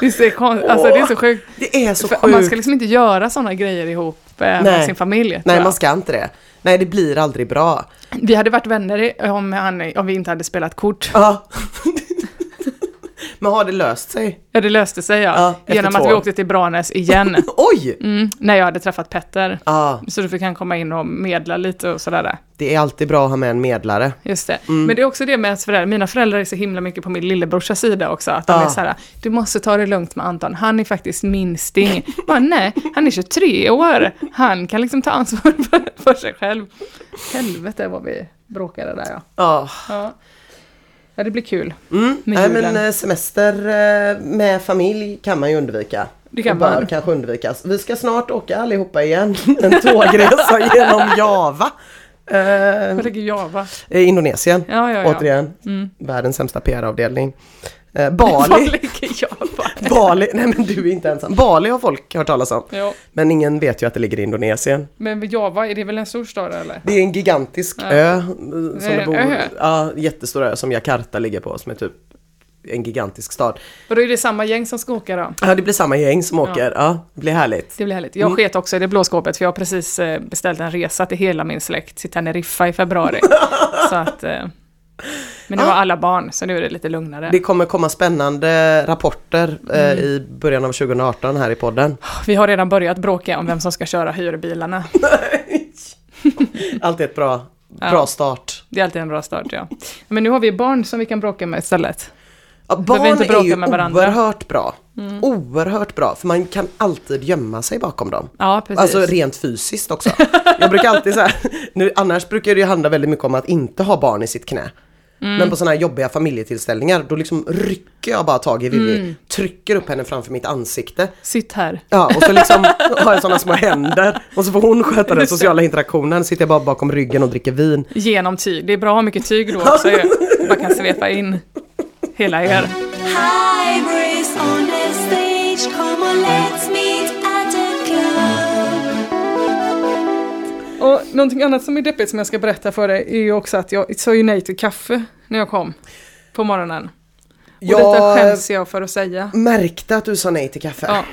Visst är det kon- alltså det är så sjukt. det är så sjukt. man ska liksom inte göra sådana grejer ihop eh, med Nej. sin familj. Nej, man ska inte det. Nej, det blir aldrig bra. Vi hade varit vänner om, han, om vi inte hade spelat kort. Ja. Men har det löst sig? Ja, det löste sig ja. Ja, Genom att två vi år. åkte till Branäs igen. Oj! Mm, när jag hade träffat Petter. Ja, Så då fick han komma in och medla lite och sådär. det är alltid bra att ha med en medlare. Just det. Mm. Men det är också det med ens föräldrar. Mina föräldrar är så himla mycket på min lillebrorsas sida också. Att de Ja. är så här, du måste ta det lugnt med Anton. Han är faktiskt minsting. Bara, nej, han är 23 år. Han kan liksom ta ansvar för, för sig själv. Helvete vad vi bråkade där ja. Ja. Ja, ja det blir kul. Mm. Med Nej, men julen. eh, semester eh, med familj kan man ju undvika. Det kan bör man. kanske undvikas. Vi ska snart åka allihopa igen. En tågresa genom Java. Eh, Jag lägger Java. eh, Indonesien. Ja, ja, ja. Återigen. Mm. Världens sämsta PR-avdelning. Eh, Var Bali. ligger Java? Bali. Nej men du är inte ensam. Bali har folk hört talas om. Ja, Men ingen vet ju att det ligger i Indonesien. men Java, är det väl en stor stad eller? Det är en gigantisk Ja. ö. eh, Som det en bor, ö? Ja, jättestor ö som Jakarta ligger på som är typ en gigantisk stad. Och då är det samma gäng som ska åka då? Ja, det blir samma gäng som åker. Ja, det blir härligt. Det blir härligt. Jag Mm. sket också i det blå skåpet för jag har precis eh, beställt en resa till hela min släkt till Teneriffa i februari. så att... Eh, men det var alla barn, så nu är det lite lugnare. Det kommer komma spännande rapporter eh, Mm. i början av 2018 här i podden. Vi har redan börjat bråka om vem som ska köra hyrbilarna. Alltid ett bra, Ja. bra start. Det är alltid en bra start, ja. Men nu har vi barn som vi kan bråka med istället. Ja, barn inte är ju med varandra. oerhört bra. Oerhört bra, för man kan alltid gömma sig bakom dem. Ja, precis. Alltså rent fysiskt också. Jag brukar alltid så här, nu, annars brukar det ju handla väldigt mycket om att inte ha barn i sitt knä. Mm. Men på sådana här jobbiga familjetillställningar då liksom rycker jag bara tag i Vivi, Mm. trycker upp henne framför mitt ansikte. Sitt här. Ja, och så liksom har jag sådana små händer och så får hon sköta den sociala interaktionen. Sitter jag bara bakom ryggen och dricker vin. Genom tyg. Det är bra att ha mycket tyg då också ju. Man kan svepa in hela er. Hybris on Och någonting annat som är deppigt som jag ska berätta för dig är ju också att jag sa ju nej till kaffe när jag kom på morgonen. Och detta Jag skäms jag för att säga. märkte att du sa nej till kaffe. Ja,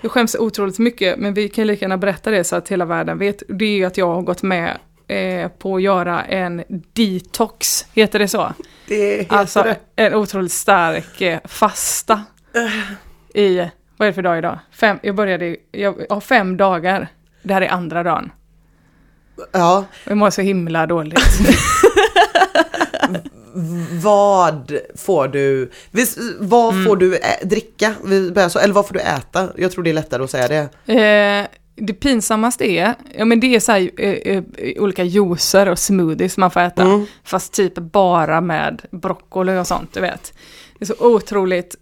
jag skäms otroligt mycket, men vi kan lika gärna berätta det så att hela världen vet. Det är ju att jag har gått med eh, på att göra en detox, heter det så? Det heter Alltså det. en otroligt stark eh, fasta i, vad är det för dag idag? Fem, jag började, jag har fem dagar. Det här är andra dagen. Ja, Jag mår så himla dåligt. vad får du, vis, vad Mm. får du ä, dricka? Vi börjar så, eller vad får du äta? Jag tror det är lättare att säga det. Eh, det pinsammaste är, ja men det är så här, eh, eh, olika juicer och smoothies man får äta. Mm. Fast typ bara med broccoli och sånt, du vet. Det är så otroligt,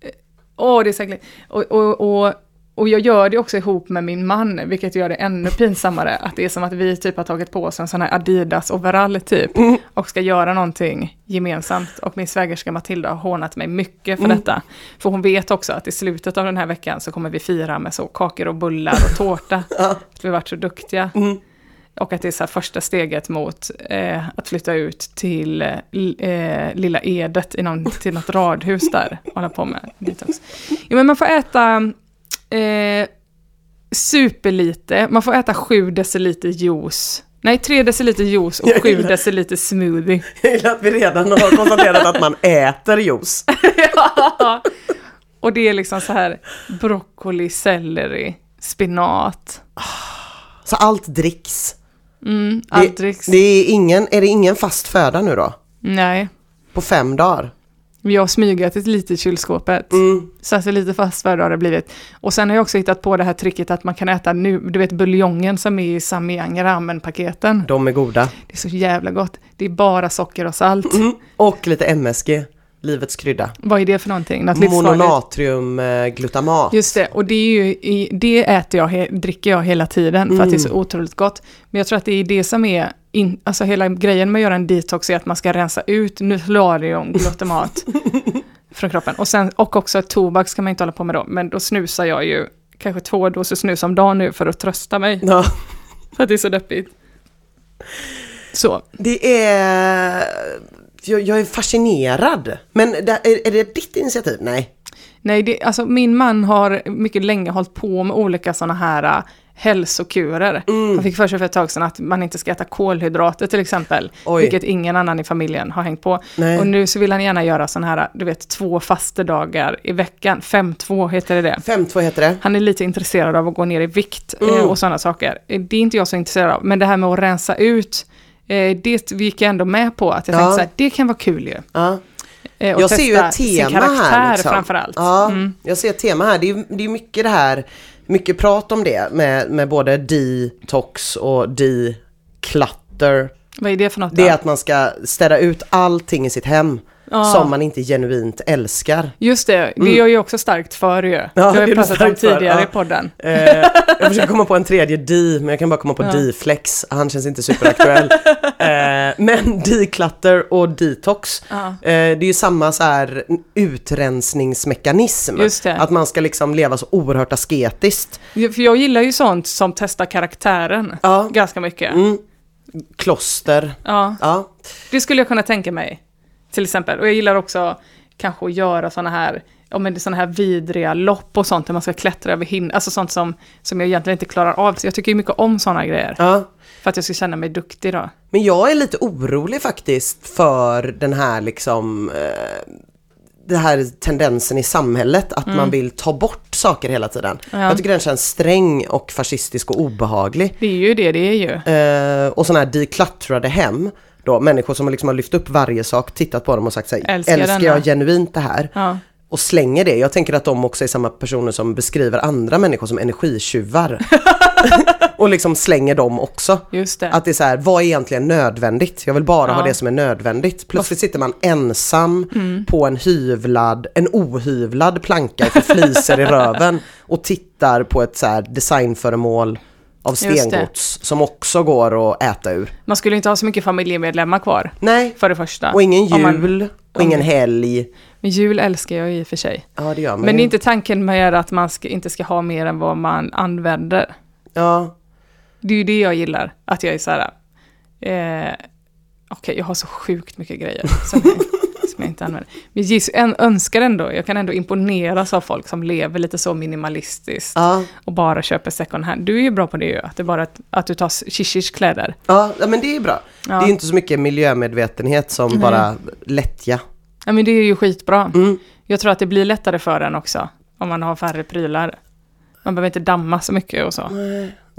eh, åh det är säkert, och, och, och, och jag gör det också ihop med min man, vilket gör det ännu pinsammare. Att det är som att vi typ har tagit på oss en sån här Adidas overall typ. Och ska göra någonting gemensamt. Och min svägerska Matilda har hånat mig mycket för detta. För hon vet också att i slutet av den här veckan så kommer vi fira med så kakor och bullar och tårta. Att vi har varit så duktiga. Och att det är så första steget mot eh, att flytta ut till eh, eh, Lilla Edet i någon, till något radhus där. Hålla på med detox. Ja, men man får äta eh, superlite. Man får äta sju deciliter juice. Nej, tre deciliter juice och Jag sju gillar- deciliter smoothie. Jag gillar att vi redan har konstaterat att man äter juice. Ja. Och det är liksom så här broccoli, selleri, spinat. Så allt dricks. Mm, Det, allt dricks. det är, ingen, är det ingen fast föda nu då? Nej, På fem dagar? Vi har smygat ett litet i kylskåpet. Mm. Så att det är lite fast föda har det blivit. Och sen har jag också hittat på det här tricket att man kan äta nu, du vet buljongen som är i Samyang ramen-paketen. De är goda. Det är så jävla gott. Det är bara socker och salt. Mm. Och lite MSG, livets krydda. Vad är det för någonting? Något? Mononatriumglutamat. Just det, och det, är ju det äter jag, dricker jag hela tiden för att det är så otroligt gott. Men jag tror att det är det som är, in, alltså hela grejen med att göra en detox är att man ska rensa ut nuklarium, glutamat från kroppen. Och, sen, och också tobak ska man inte hålla på med då, men då snusar jag ju kanske två doser snus om dagen nu för att trösta mig, Ja, för att det är så deppigt. Så, det är... Jag, jag är fascinerad. Men det, är, är det ditt initiativ? Nej. nej, det, alltså min man har mycket länge hållit på med olika sådana här äh, hälsokurer. Mm. Han fick för sig för ett tag sedan att man inte ska äta kolhydrater till exempel. Oj. Vilket ingen annan i familjen har hängt på. Nej. Och nu så vill han gärna göra sådana här, du vet, två fastedagar i veckan. 5-2 heter det det. 5-2 heter det. Han är lite intresserad av att gå ner i vikt Mm. eh, och sådana saker. Det är inte jag så intresserad av. Men det här med att rensa ut, eh, det gick jag ändå med på. Att jag Ja. tänkte så här, det kan vara kul ju. Ja. Eh, Jag ser ju ett tema här. Liksom. framförallt. Ja, Mm. jag ser ett tema här. Det är, det är mycket det här, mycket prat om det med, med både detox och declutter. Vad är det för något Det då? är att man ska städa ut allting i sitt hem Ja. som man inte genuint älskar. Just det, det är jag ju också starkt för ju. det har det är jag pratat om för, tidigare ja. i podden. Eh, jag försöker komma på en tredje D, men jag kan bara komma på Ja. D-flex. Han känns inte superaktuell. eh, men declutter och detox, Ja. eh, det är ju samma så här utrensningsmekanism. Att man ska liksom leva så oerhört asketiskt. För jag gillar ju sånt som testar karaktären Ja. ganska mycket. Mm. Kloster. Ja, Ja. det skulle jag kunna tänka mig. Till exempel. Och jag gillar också kanske att göra sådana här, ja men sådana här vidriga lopp och sånt där man ska klättra över hinder, alltså sånt som, som jag egentligen inte klarar av. Så jag tycker ju mycket om sådana grejer. Ja. För att jag ska känna mig duktig då. Men jag är lite orolig faktiskt för den här liksom eh, det här tendensen i samhället att man vill ta bort saker hela tiden. Mm. Ja. Jag tycker den känns sträng och fascistisk och obehaglig. Det är ju det, det är ju. Eh, och sådana här dekluttrade hem. Då, människor som liksom har lyft upp varje sak, tittat på dem och sagt så här, Älskar älskar denna." jag genuint det här? Ja. Och slänger det. Jag tänker att de också är samma personer som beskriver andra människor som energitjuvar. och liksom slänger dem också. Det. Att det är så här, vad är egentligen nödvändigt? Jag vill bara ha Ja. det som är nödvändigt. Plötsligt sitter man ensam Mm. på en hyvlad, en ohyvlad planka för fliser i röven och tittar på ett så här designföremål av stengods som också går att äta ur. Man skulle inte ha så mycket familjemedlemmar kvar, Nej, för det första. och ingen Om man- jul och ingen helg. Men jul älskar jag i och för sig. Ja, det gör man Men det är inte tanken med att man ska, inte ska ha mer än vad man använder. Ja, Det är ju det jag gillar, att jag är så här... Eh, Okej, jag har så sjukt mycket grejer jag, inte använder. Men jag en, önskar ändå, jag kan ändå imponeras av folk som lever lite så minimalistiskt ja, och bara köper second hand. Du är ju bra på det ju, att det är bara att, att du tar shishish kläder. ja, men det är bra. Ja. Det är inte så mycket miljömedvetenhet som bara lättja. Ja men det är ju skitbra. Mm. Jag tror att det blir lättare för en också, om man har färre prylar. Man behöver inte damma så mycket och så.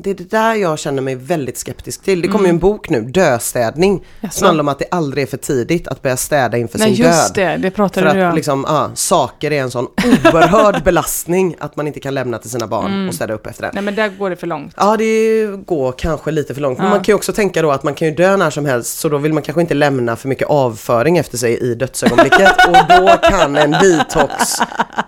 Det är det där jag känner mig väldigt skeptisk till. Det kommer ju en bok nu, Döstädning, Mm. Jaså? som handlar om att det aldrig är för tidigt att börja städa inför Nej sin just död. det, det För pratade du att om. liksom, ja, saker är en sån oerhörd belastning att man inte kan lämna till sina barn Mm. och städa upp efter det. Nej men där går det för långt. Ja, det går kanske lite för långt. Men Ja. man kan ju också tänka då att man kan ju dö när som helst, så då vill man kanske inte lämna för mycket avföring efter sig i dödsögonblicket. och då kan en detox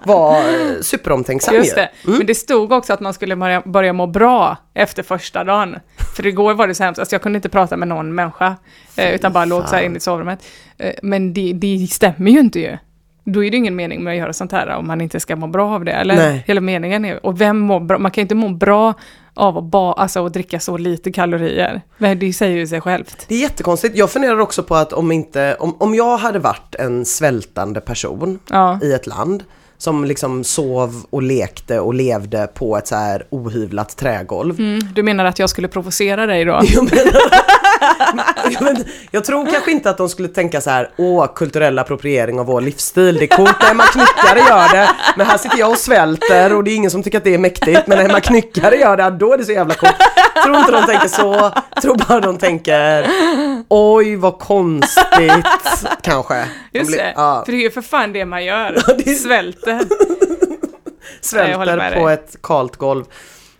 vara superomtänksam Just ju. det. Men det stod också att man skulle börja, börja må bra efter första dagen. För igår var det så hemskt, alltså jag kunde inte prata med någon människa. Eh, utan bara låg så här inne i sovrummet. Eh, men det, det stämmer ju inte ju. Då är det ingen mening med att göra sånt här om man inte ska må bra av det. Eller Nej. hela meningen är, och vem mår bra? Man kan ju inte må bra av att, ba, alltså, att dricka så lite kalorier. Men det säger ju sig självt. Det är jättekonstigt. Jag funderar också på att om inte, om, om jag hade varit en svältande person Ja. i ett land som liksom sov och lekte och levde på ett så här ohyvlat trägolv. Mm, du menar att jag skulle provocera dig då? Men, jag tror kanske inte att de skulle tänka så här, åh, kulturell appropriering av vår livsstil, det är coolt när Emma Knyckare gör det, men här sitter jag och svälter och det är ingen som tycker att det är mäktigt, men när Emma Knyckare gör det, då är det så jävla coolt. Tror inte de tänker så, tror bara de tänker, oj vad konstigt, kanske. De Just blir- det, Ja, för det är ju för fan det man gör. Svälter. svälter på dig. ett kalt golv.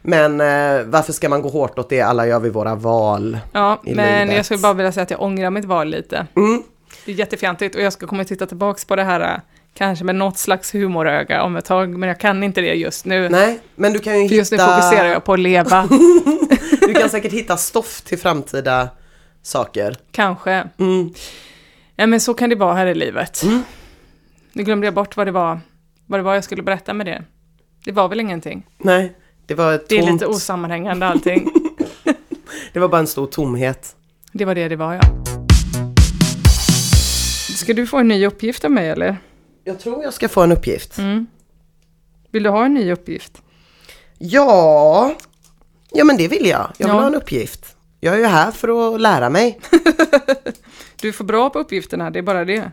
Men eh, varför ska man gå hårt åt det? Alla gör vi våra val. Ja, i men livet. jag skulle bara vilja säga att jag ångrar mitt val lite. Mm. Det är jättefjantigt och jag ska komma att titta tillbaks på det här äh, kanske med något slags humoröga om ett tag, men jag kan inte det just nu. Nej, men du kan ju För just nu hitta... fokuserar jag på att leva, Du kan säkert hitta stoff till framtida saker. kanske. Mm. Ja, men så kan det vara här i livet. Nu glömde jag bort vad det var, vad det var jag skulle berätta med det. Det var väl ingenting. Nej, det var ett Det är tomt... lite osammanhängande allting. Det var bara en stor tomhet. Det var det det var, ja. Ska du få en ny uppgift av mig, eller? Jag tror jag ska få en uppgift. Mm. Vill du ha en ny uppgift? Ja, ja men det vill jag. Jag vill Ja. ha en uppgift. Jag är ju här för att lära mig. Du är för bra på uppgifterna, det är bara det.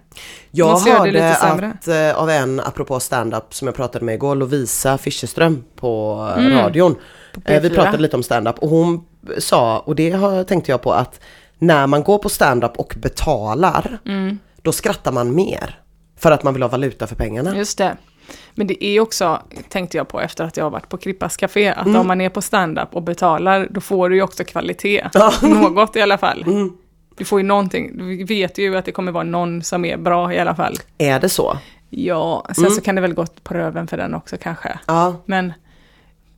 Jag måste det hörde lite sämre. att eh, av en, apropå stand-up som jag pratade med igår, Lovisa Fischerström på eh, Mm. radion. Eh, vi P4. pratade lite om stand-up och hon sa, och det har, tänkte jag på, att när man går på stand-up och betalar, Mm. då skrattar man mer. För att man vill ha valuta för pengarna. Just det. Men det är också, tänkte jag på efter att jag har varit på Krippas Café, att Mm. om man är på stand-up och betalar, då får du ju också kvalitet. Något i alla fall. Mm. Du får ju någonting, du vet ju att det kommer vara någon som är bra i alla fall. Är det så? Ja, sen Mm. så kan det väl gå på röven för den också kanske. Ja. Men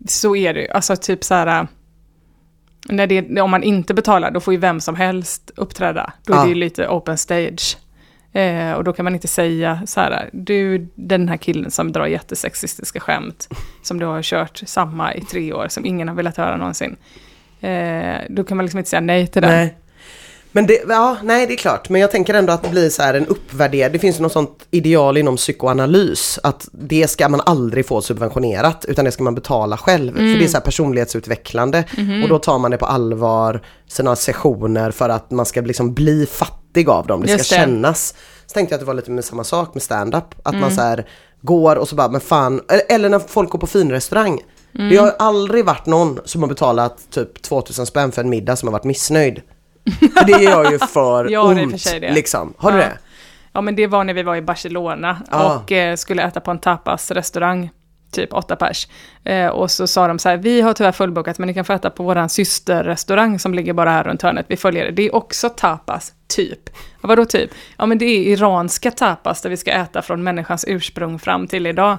så är det ju, alltså typ så här, när det, om man inte betalar, då får ju vem som helst uppträda. Då är Ja. det ju lite open stage. Eh, och då kan man inte säga så här, du, den här killen som drar jättesexistiska skämt, som du har kört samma i tre år, som ingen har velat höra någonsin. Eh, då kan man liksom inte säga nej till den. Nej. Men det, ja, nej det är klart. Men jag tänker ändå att det blir så här en uppvärdering. Det finns ju något sånt ideal inom psykoanalys. Att det ska man aldrig få subventionerat utan det ska man betala själv. För det är så här personlighetsutvecklande. Och då tar man det på allvar, sina sessioner för att man ska liksom bli fattig av dem. Det ska Just det. kännas. Så tänkte jag att det var lite med samma sak med stand-up. Att man så här går och så bara, men fan. Eller- när folk går på finrestaurang. Det har aldrig varit någon som har betalat typ 2000 spänn för en middag som har varit missnöjd. För det gör ju för Ja, det är i och ont. för sig det. Liksom. Har du Ja. det? Ja men det var när vi var i Barcelona Ja. och eh, skulle äta på en tapasrestaurang, typ åtta pers. Eh, och så sa de så här, vi har tyvärr fullbokat men ni kan få äta på våran systerrestaurang som ligger bara här runt hörnet, vi följer det. Det är också tapas, typ. Ja, vadå typ? Ja men det är iranska tapas där vi ska äta från människans ursprung fram till idag.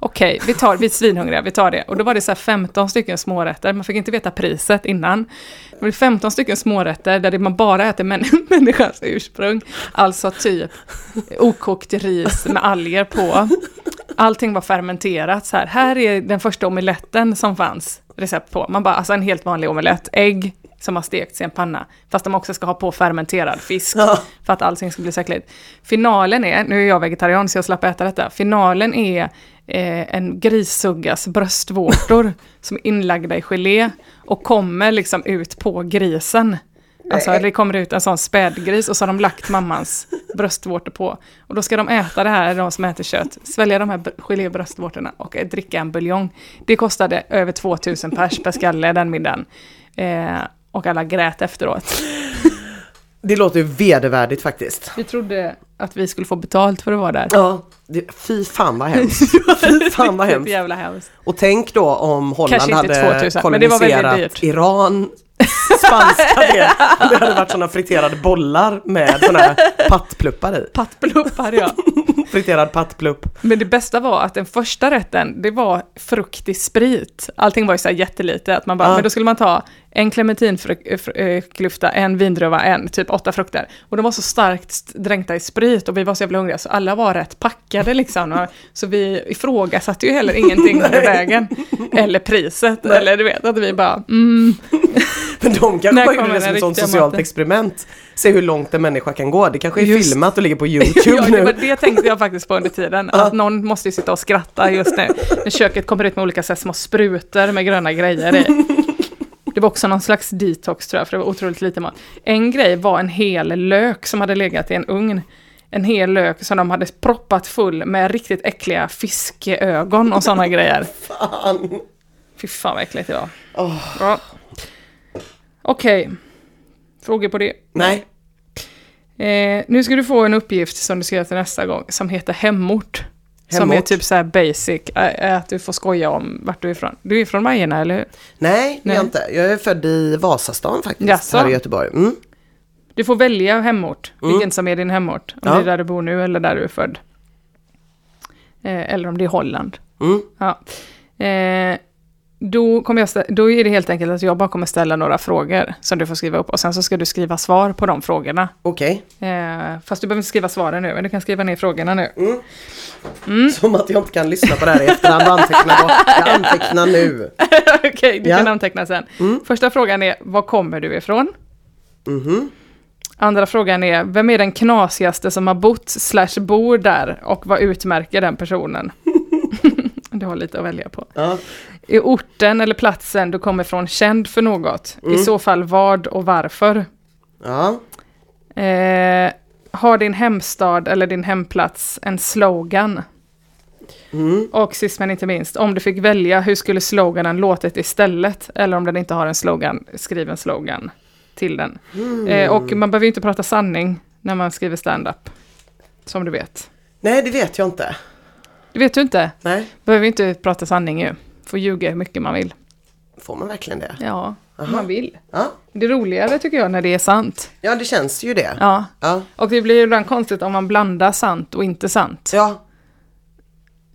Okej, vi tar, vi är svinhungriga, vi tar det. Och då var det så här 15 stycken smårätter, man fick inte veta priset innan. Det var 15 stycken smårätter där man bara äter män, människans ursprung. Alltså typ okokt ris med alger på. Allting var fermenterat så här. Här är den första omeletten som fanns recept på. Man bara, alltså en helt vanlig omelett. Ägg som har stekts i en panna. Fast de också ska ha på fermenterad fisk. Ja. För att allting ska bli så äckligt. Finalen är, nu är jag vegetarian så jag slapp äta detta. Finalen är eh, en grissuggas bröstvårtor som är inlagda i gelé och kommer liksom ut på grisen. Alltså det kommer ut en sån spädgris och så har de lagt mammans bröstvårtor på. Och då ska de äta det här, de som äter kött, svälja de här gelébröstvårtorna och eh, dricka en buljong. Det kostade över 2000 pers per skalle den middagen. Eh, och alla grät efteråt. Det låter ju vedervärdigt faktiskt. Vi trodde att vi skulle få betalt för att vara där. Ja, det, fy fan vad hemskt. Fy fan vad hemskt. jävla hemskt. Och tänk då om Holland hade 2000, men det var väldigt koloniserat. Iran, spanska det. Det hade varit sådana friterade bollar med sådana här pattpluppar i. Pattpluppar ja. Friterad pattplupp. Men det bästa var att den första rätten, det var fruktig sprit. Allting var ju så här jättelite, att man bara, Ja. men då skulle man ta en clementinfruktklyfta, en vindruva, en, typ åtta frukter. Och de var så starkt st- dränkta i sprit och vi var så jävla hungriga så alla var rätt packade liksom. Så vi ifrågasatte ju heller ingenting under vägen. Eller priset, eller du vet, att vi bara, mm, Men de kanske bara gjorde det som ett sånt socialt maten? experiment. Se hur långt en människa kan gå. Det kanske är Just. filmat och ligger på YouTube Ja, det, var, det tänkte jag faktiskt på under tiden. Att någon måste ju sitta och skratta just nu. När köket kommer ut med olika så små sprutor med gröna grejer i. Det var också någon slags detox tror jag, för det var otroligt lite mat. En grej var en hel lök som hade legat i en ugn. En hel lök som de hade proppat full med riktigt äckliga fiskeögon och sådana grejer. Fan. Fy fan vad äckligt det var. Åh. Ja. Okej. Frågor på det? Nej. Eh, nu ska du få en uppgift som du ska göra till nästa gång, som heter hemort. Som är typ så här basic, att du får skoja om vart du är ifrån. Du är från Majerna, eller hur? Nej, är Nej. jag inte. Jag är född i Vasastan faktiskt, Jaså? här i Göteborg. Mm. Du får välja hemort, Mm. vilken som är din hemort. Om Ja. det är där du bor nu eller där du är född. Eh, eller om det är Holland. Mm. Ja. Eh, då, kommer jag då är det helt enkelt att jag bara kommer ställa några frågor som du får skriva upp och sen så ska du skriva svar på de frågorna. Okej. Eh, fast du behöver inte skriva svaren nu, men du kan skriva ner frågorna nu. Som att jag inte kan lyssna på det här i efterhand och anteckna. Jag antecknar nu. Okej, du Ja. kan anteckna sen. Första frågan är, var kommer du ifrån? Mhm. Andra frågan är, vem är den knasigaste som har bott slash bor där och vad utmärker den personen? du har lite att välja på. Ja. Är orten eller platsen du kommer från känd för något? I så fall vad och varför? Ja. Eh, har din hemstad eller din hemplats en slogan? Mm. Och sist men inte minst, om du fick välja, hur skulle sloganen låtit istället? Eller om den inte har en slogan, skriv en slogan till den. Eh, och man behöver ju inte prata sanning när man skriver stand-up. Som du vet. Nej, det vet jag inte. Det vet du inte. Nej. Behöver inte prata sanning ju. Får ljuga hur mycket man vill. Får man verkligen det? Ja, Aha. man vill. Ja. Det är roligare tycker jag när det är sant. Ja, det känns ju det. Ja. Ja. Och det blir ju ibland konstigt om man blandar sant och inte sant. Ja.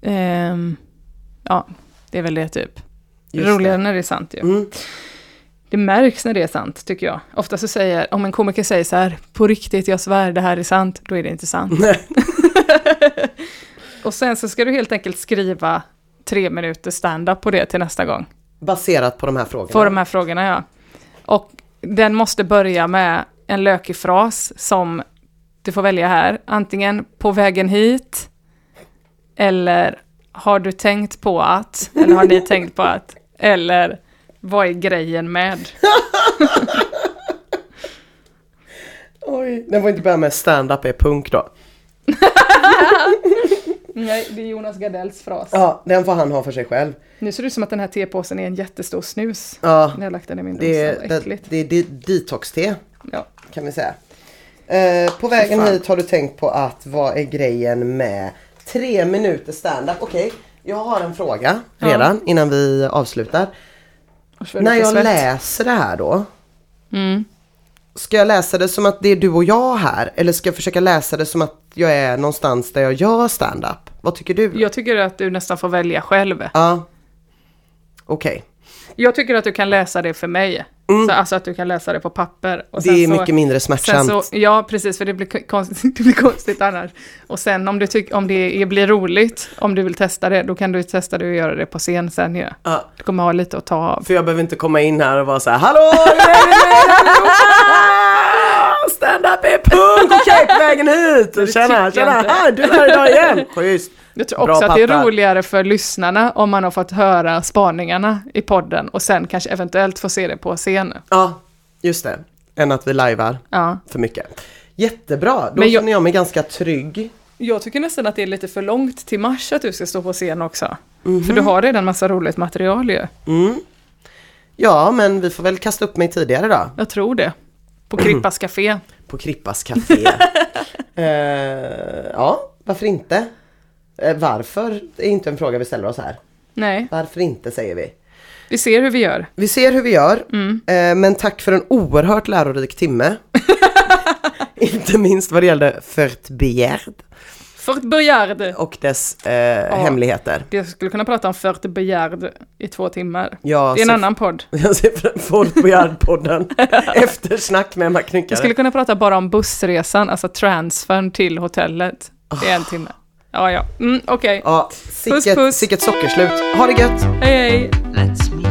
Ehm, ja, det är väl det typ. Just roligare det. när det är sant ju. Mm. Det märks när det är sant, tycker jag. Ofta så säger, om en komiker säger så här, på riktigt, jag svär, det här är sant, då är det inte sant. Nej. Och sen så ska du helt enkelt skriva tre minuter stand-up på det till nästa gång. Baserat på de här frågorna. På de här frågorna, ja. Och den måste börja med en lökig fras som du får välja här. Antingen på vägen hit eller har du tänkt på att, eller har ni tänkt på att, eller vad är grejen med? Oj. Den får inte börja med stand-up är punk då. Nej, det är Jonas Gardells fras. Ja, den får han ha för sig själv. Nu ser det ut som att den här tepåsen är en jättestor snus. Ja, När jag lagt den i min det dosa. det, äckligt. det är de- detox-te Ja. kan vi säga. Eh, på vägen fan. hit har du tänkt på att vad är grejen med tre minuter stand-up? Okej, jag har en fråga Ja. redan innan vi avslutar. När jag svett. läser det här då, Mm. ska jag läsa det som att det är du och jag här? Eller ska jag försöka läsa det som att jag är någonstans där jag gör stand-up? Vad tycker du? Jag tycker att du nästan får välja själv. Ja. Okej. Jag tycker att du kan läsa det för mig. Så, alltså att du kan läsa det på papper. Och Mm. Det är så, mycket mindre smärtsamt. så, Ja, precis, för det blir konstigt, det blir konstigt annars. Och sen om, du tyck, om det är, blir roligt, om du vill testa det, då kan du testa det och göra det på scen sen ju. Ja. Du kommer ha lite att ta av. För jag behöver inte komma in här och vara så här Hallå! allihopa? Stand-up är punk! På vägen hit! Det Tjena, tjena! Här, du är här idag igen! Schysst! Jag tror Bra också att det är roligare för lyssnarna om man har fått höra spaningarna i podden och sen kanske eventuellt få se det på scen. Ja, just det. Än att vi lajvar Ja. för mycket. Jättebra, då Men jag- känner jag mig ganska trygg. Jag tycker nästan att det är lite för långt till mars att du ska stå på scen också. För du har redan massa roligt material ju. Mm. Ja, men vi får väl kasta upp mig tidigare då. Jag tror det. På Krippas Café. På Krippas Café. eh, ja, varför inte? Eh, varför är inte en fråga vi ställer oss här. Nej, Varför inte säger vi. vi ser hur vi gör. Vi ser hur vi gör, Mm. eh, men tack för en oerhört lärorik timme. Inte minst vad det gällde Fört Begärd Fort Boyard. och dess eh, hemligheter. Jag skulle kunna prata om Fort Boyard i två timmar. Jag Det är en annan podd. Jag ser Fort Begärd-podden. Eftersnack med Emma Jag Knyckare. skulle kunna prata bara om bussresan, alltså transfern till hotellet. Det är en timme. Ja, ja. Mm, Okej. Ja, Puss, sicket, puss. sicket sockerslut. Ha det gött! Hej, hej. Let's